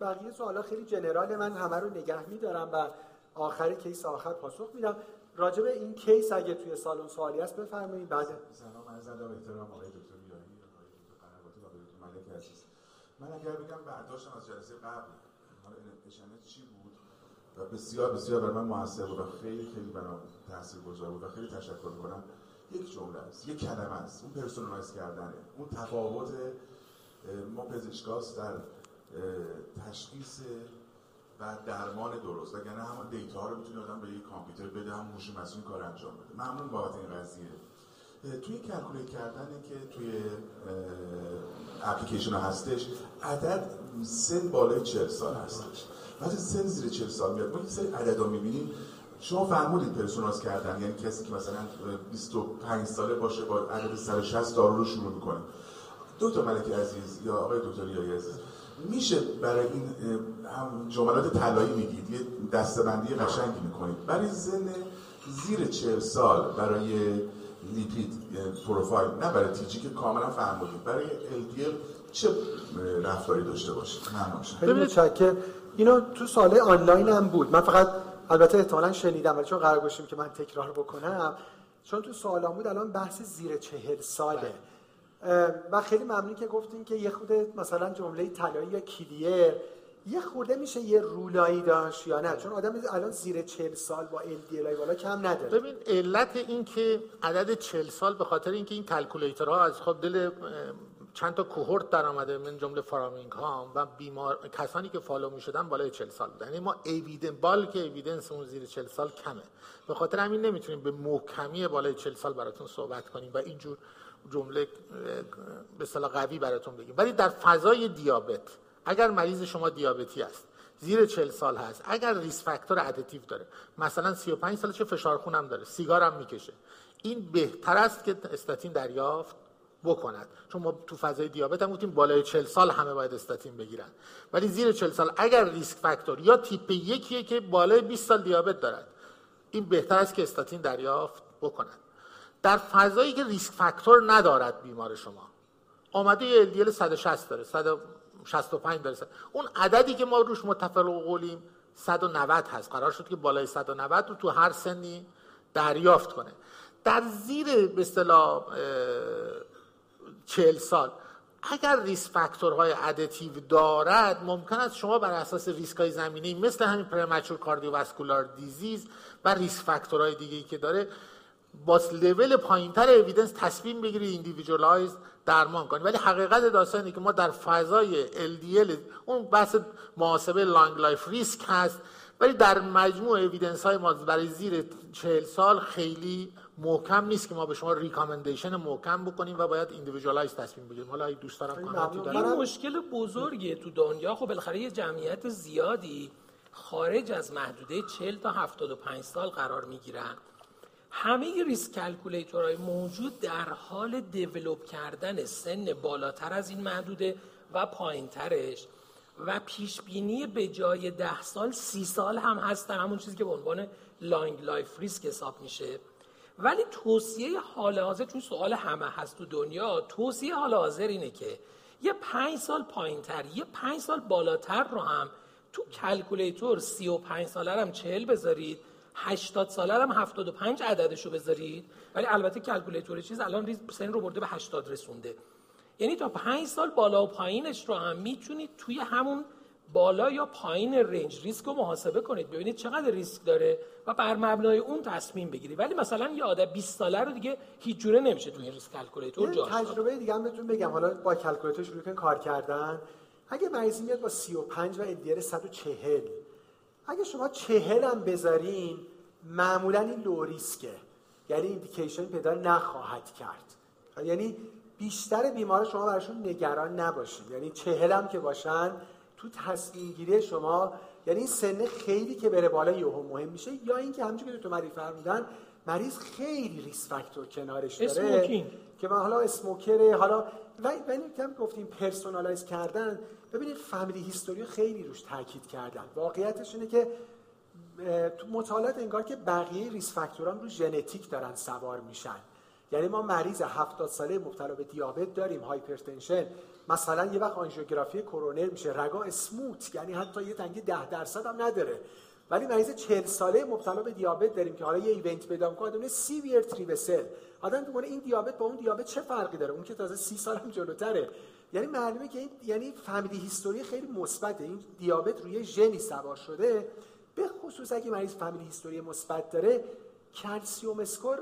بقیه سوالا خیلی general من همه رو نگه میدارم و آخری case آخر پاسخ میدم. راجع به این case اگه توی سالن سوالی هست بفرمایید. بعد سلام عرض ادب احترام آقای دکتر یاری آقای دکتر ملک عزیز. من اگر بگم برداشتم از جلسه قبل حالا چی بود؟ و بسیار بسیار برای من موثر بود و خیلی خیلی برام تاثیرگذار بود و خیلی تشکر می‌کنم. یک جمله است یک کلمه است اون personalize کردنه. اون تفاوت ما پزشکاست در تشخیص و درمان درست. وگرنه همون data رو می‌تونه آدم به یک کامپیوتر بده هم هوش مصنوعی کار انجام بده. ممنون بابت این قضیه. توی calculate کردنه که توی اپلیکیشن هستش عدد سن بالای 40 سال هستش. وقتی سن زیر 40 سال میاد ما یه سری عددا می‌بینیم. شما فرمودید پرسوناز کردن یعنی کسی که مثلا 25 ساله باشه با عدد 160 دارو رو شروع می‌کنه. دکتر ملک عزیز یا آقای دکتر یایی عزیز میشه برای این هم جملات طلایی میگید یه دستبندی قشنگی می‌کنید. برای سن زیر 40 سال برای لیپید پروفایل نه برای تیجی که کاملا فرمودید برای LDL چه رفتاری داشته باشه خیلی متشکرم. اینو تو ساله آنلاین هم بود. من فقط البته احتمالا شنیدم ولی چون قرار گذاشتیم که من تکرار بکنم چون تو سوالام بود الان بحث زیر چهل ساله. و خیلی ممنون که گفتین که یه خود مثلا جمله طلایی یا کلیر یه خورده میشه یه رولایی داشت یا نه؟ چون آدم الان زیر 40 سال با LDL بالا کم نداره. ببین علت این که عدد 40 سال به خاطر اینکه این کلکولیتورها از خود دل چند تا cohort در آمده من جمله Framingham ها و بیمار کسانی که follow می شدن بالای 40 سال بودن. یعنی ما evidence بال که evidence اون زیر 40 سال کمه. به خاطر همین نمی‌تونیم به محکمی بالای 40 سال براتون صحبت کنیم و اینجور جمله به اصطلاح قوی براتون بگیم. ولی در فضای دیابت اگر مریض شما دیابتی است زیر 40 سال هست اگر risk factor additive داره مثلا 35 سالش فشار خونم داره سیگار هم می‌کشه این بهتر است که استاتین دریافت بکند. چون ما تو فضای دیابت هم گفتیم بالای 40 سال همه باید استاتین بگیرن. ولی زیر 40 سال اگر ریسک فاکتور یا تیپ یکیه که بالای 20 سال دیابت دارد این بهتر است که استاتین دریافت بکند. در فضایی که ریسک فاکتور ندارد بیمار شما. آمده یه LDL 160 داره 165 داره. اون عددی که ما روش متفق قولیم 190 هست. قرار شد که بالای 190 رو تو هر سنی دریافت کنه. در زیر به اصطلاح چهل سال اگر risk factor های additive دارد ممکن است شما بر اساس ریسک های زمینه‌ای مثل همین premature cardiovascular disease و risk factor های دیگه که داره با لول پایینتر evidence تصمیم بگیرید individualize درمان کنید ولی حقیقت داستانی که ما در فضای LDL اون بحث محاسبه long life risk هست ولی در مجموع evidence های ما برای زیر چهل سال خیلی محکم نیست که ما به شما recommendation محکم بکنیم و باید individualize تصمیم بگیریم. حالا اگه دوست دارم کامنتی دارم این مشکل بزرگیه تو دنیا. خب بالاخره یه جمعیت زیادی خارج از محدوده 40 تا 75 سال قرار می‌گیرن. همه risk calculator های موجود در حال develop کردن سن بالاتر از این محدوده و پایینترش. و پیش بینی به جای ده سال سی سال هم هستن. همون چیزی که به عنوان long life risk حساب میشه. ولی توصیه حال حاضر چون سوال همه هست تو دنیا توصیه حال حاضر اینه که یه پنج سال پایین تر یه پنج سال بالاتر رو هم تو calculator 35 ساله هم 40 بذارید. 80 ساله هم 75 عددشو بذارید. ولی البته calculator چیز الان ریز سن رو برده به 80 رسونده. یعنی تا 5 سال بالا و پایینش رو هم می‌تونید توی همون بالا یا پایین range ریسک رو محاسبه کنید. ببینید چقدر ریسک داره و بر مبنای اون تصمیم بگیرید. ولی مثلا یه آدم 20 ساله رو دیگه هیچ جوره نمیشه توی این risk calculator جا تجربه دیگه هم بهتون بگم. حالا با calculator شروع کار کردن. اگه مریضی میاد با 35 و LDL 140 اگه شما 40 هم بذارین معمولا این low risk ه یعنی indication پیدا نخواهد کرد. یعنی بیشتر بیمار شما براشون نگران نباشید. یعنی 40 هم که باشن تو تصمیم گیری شما یعنی این سن خیلی که بره بالا یهو مهم میشه. یا اینکه همونجوری که تو مریض فرمودن مریض خیلی risk factor کنارش داره. smoking. که من حالا smoker ه حالا و این کم گفتیم personalize کردن ببینید family history خیلی روش تاکید کردن. واقعیتش اینه که تو مطالعات انگار که بقیه risk factor ان رو ژنتیک دارن سوار میشن. یعنی ما مریض 70 ساله مبتلا به دیابت داریم hypertension. مثلا یه وقت آنژیوگرافی کرونر میشه رگا smooth یعنی حتی یه تنگی 10 درصد هم نداره. ولی مریض 40 ساله مبتلا به دیابت داریم که حالا یه event پیدا می‌کنه severe three vessel آدم میگه این دیابت با اون دیابت چه فرقی داره؟ اون که تازه 30 سال هم جلوتره. یعنی معلومه که این یعنی family history خیلی مثبته. این دیابت روی ژنی سوار شده. به خصوص اگه مریض family history مثبت داره calcium score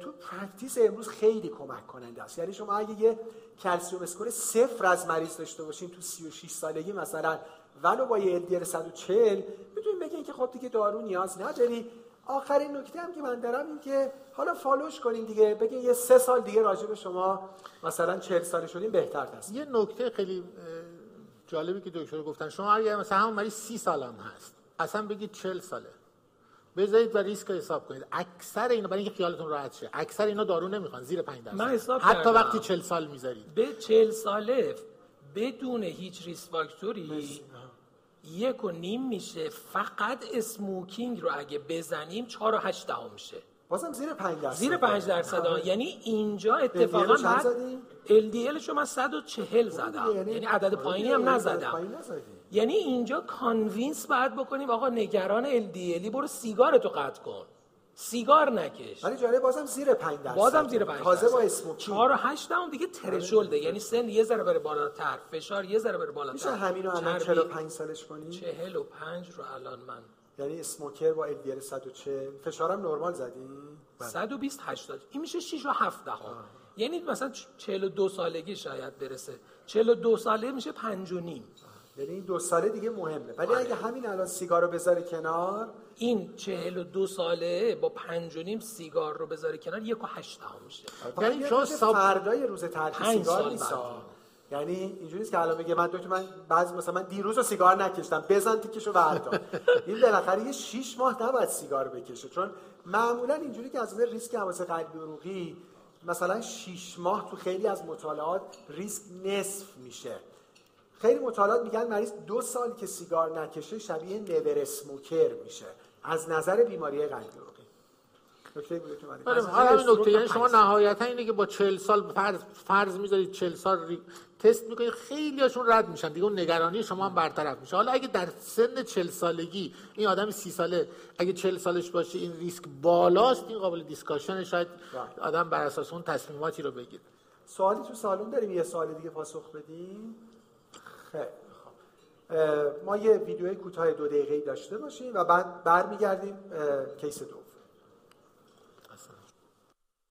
تو practice امروز خیلی کمک کننده است. یعنی شما اگه یه calcium score صفر از مریض داشته باشین تو 36 سالگی مثلا ولو با یه LDL 140 می‌تونید بگین که خب دیگه دارو نیاز نداری. آخرین نکته هم که من دارم این که حالا follow ش کنین دیگه. بگین یه سه سال دیگه راجع به شما مثلا 40 ساله شدین بهتر هست. یه نکته خیلی جالبی که دکتر گفتن. شما اگه مثلا همون مریض 30 سال هم هست اصلا بگید 40 ساله. بذارید و ریسک حساب کنید. اکثر اینا برای اینکه خیالتون راحت شه اکثر اینا دارو نمی‌خوان زیر 5 درصد. من حساب حتی کردم. وقتی 40 سال می‌ذارید. به 40 ساله بدون هیچ ریس فاکتوری یک و نیم میشه. فقط اسموکینگ رو اگه بزنیم 4 و 8 دهم میشه. بازم زیر 5 درصد. زیر 5 درصد. یعنی اینجا اتفاقا بعد؟ LDL شو من 140 زدم. یعنی- یعنی عدد آره پایینی هم عدد نزدم. یعنی اینجا convince باید بکنیم آقا نگران LDL ی برو سیگارتو قطع کن. سیگار نکش. ولی جالب بازم زیر 5 درصد. بازم زیر 5 تازه با smoking 4 و 8 هم دیگه threshold ه. یعنی سن یه ذره بره بالاتر فشار یه ذره بره بالاتر. میشه همینو الان چربی 45 سالش کنی؟ 45 رو الان من. یعنی smoker با LDL 140 فشارم نرمال زدی؟ 120 80 این میشه 6 و 7 دهم. یعنی مثلا 42 سالگی شاید برسه. 42 ساله میشه 5 و نیم. یعنی این دو ساله دیگه مهمه. ولی آره. اگه همین الان سیگار رو بذاره کنار این 42 ساله با 5 و نیم سیگار رو بذاره کنار 1 و 8 دهم میشه. یعنی یعنی شما ساب- فردای روز ترک پنج سیگار نیست. یعنی اینجوری نیست که الان بگه من دکتر من بعضی مثلا من دیروز رو سیگار نکشتم بزن تیکشو بردار. این بالاخره یه 6 ماه نباید سیگار بکشه. چون معمولا اینجوری که از ریسک حواس قلبی عروقی مثلا 6 ماه تو خیلی از مطالعات ریسک نصف میشه. خیلی مطالعات میگن مریض دو سال که سیگار نکشه شبیه نور اسموکر میشه. از نظر بیماری قلبی نکته بود که استروک نکته یعنی شما. نهایتا اینه که با 40 سال فرض, فرض می‌ذارید 40 سال ری... تست می‌کنید خیلی هاشون رد میشن. دیگه اون نگرانی شما هم برطرف میشه. حالا اگه در سن 40 سالگی این آدم 30 ساله اگه 40 سالش باشه این ریسک بالاست این قابل discussion شاید بله. آدم بر اساس اون تصمیماتی رو بگیره. سوالی تو سالن داریم یه سوال دیگه پاسخ بدیم؟ ما یه ویدیوی کوتاه دو دقیقه‌ای داشته باشیم و بعد برمیگردیم case دوم.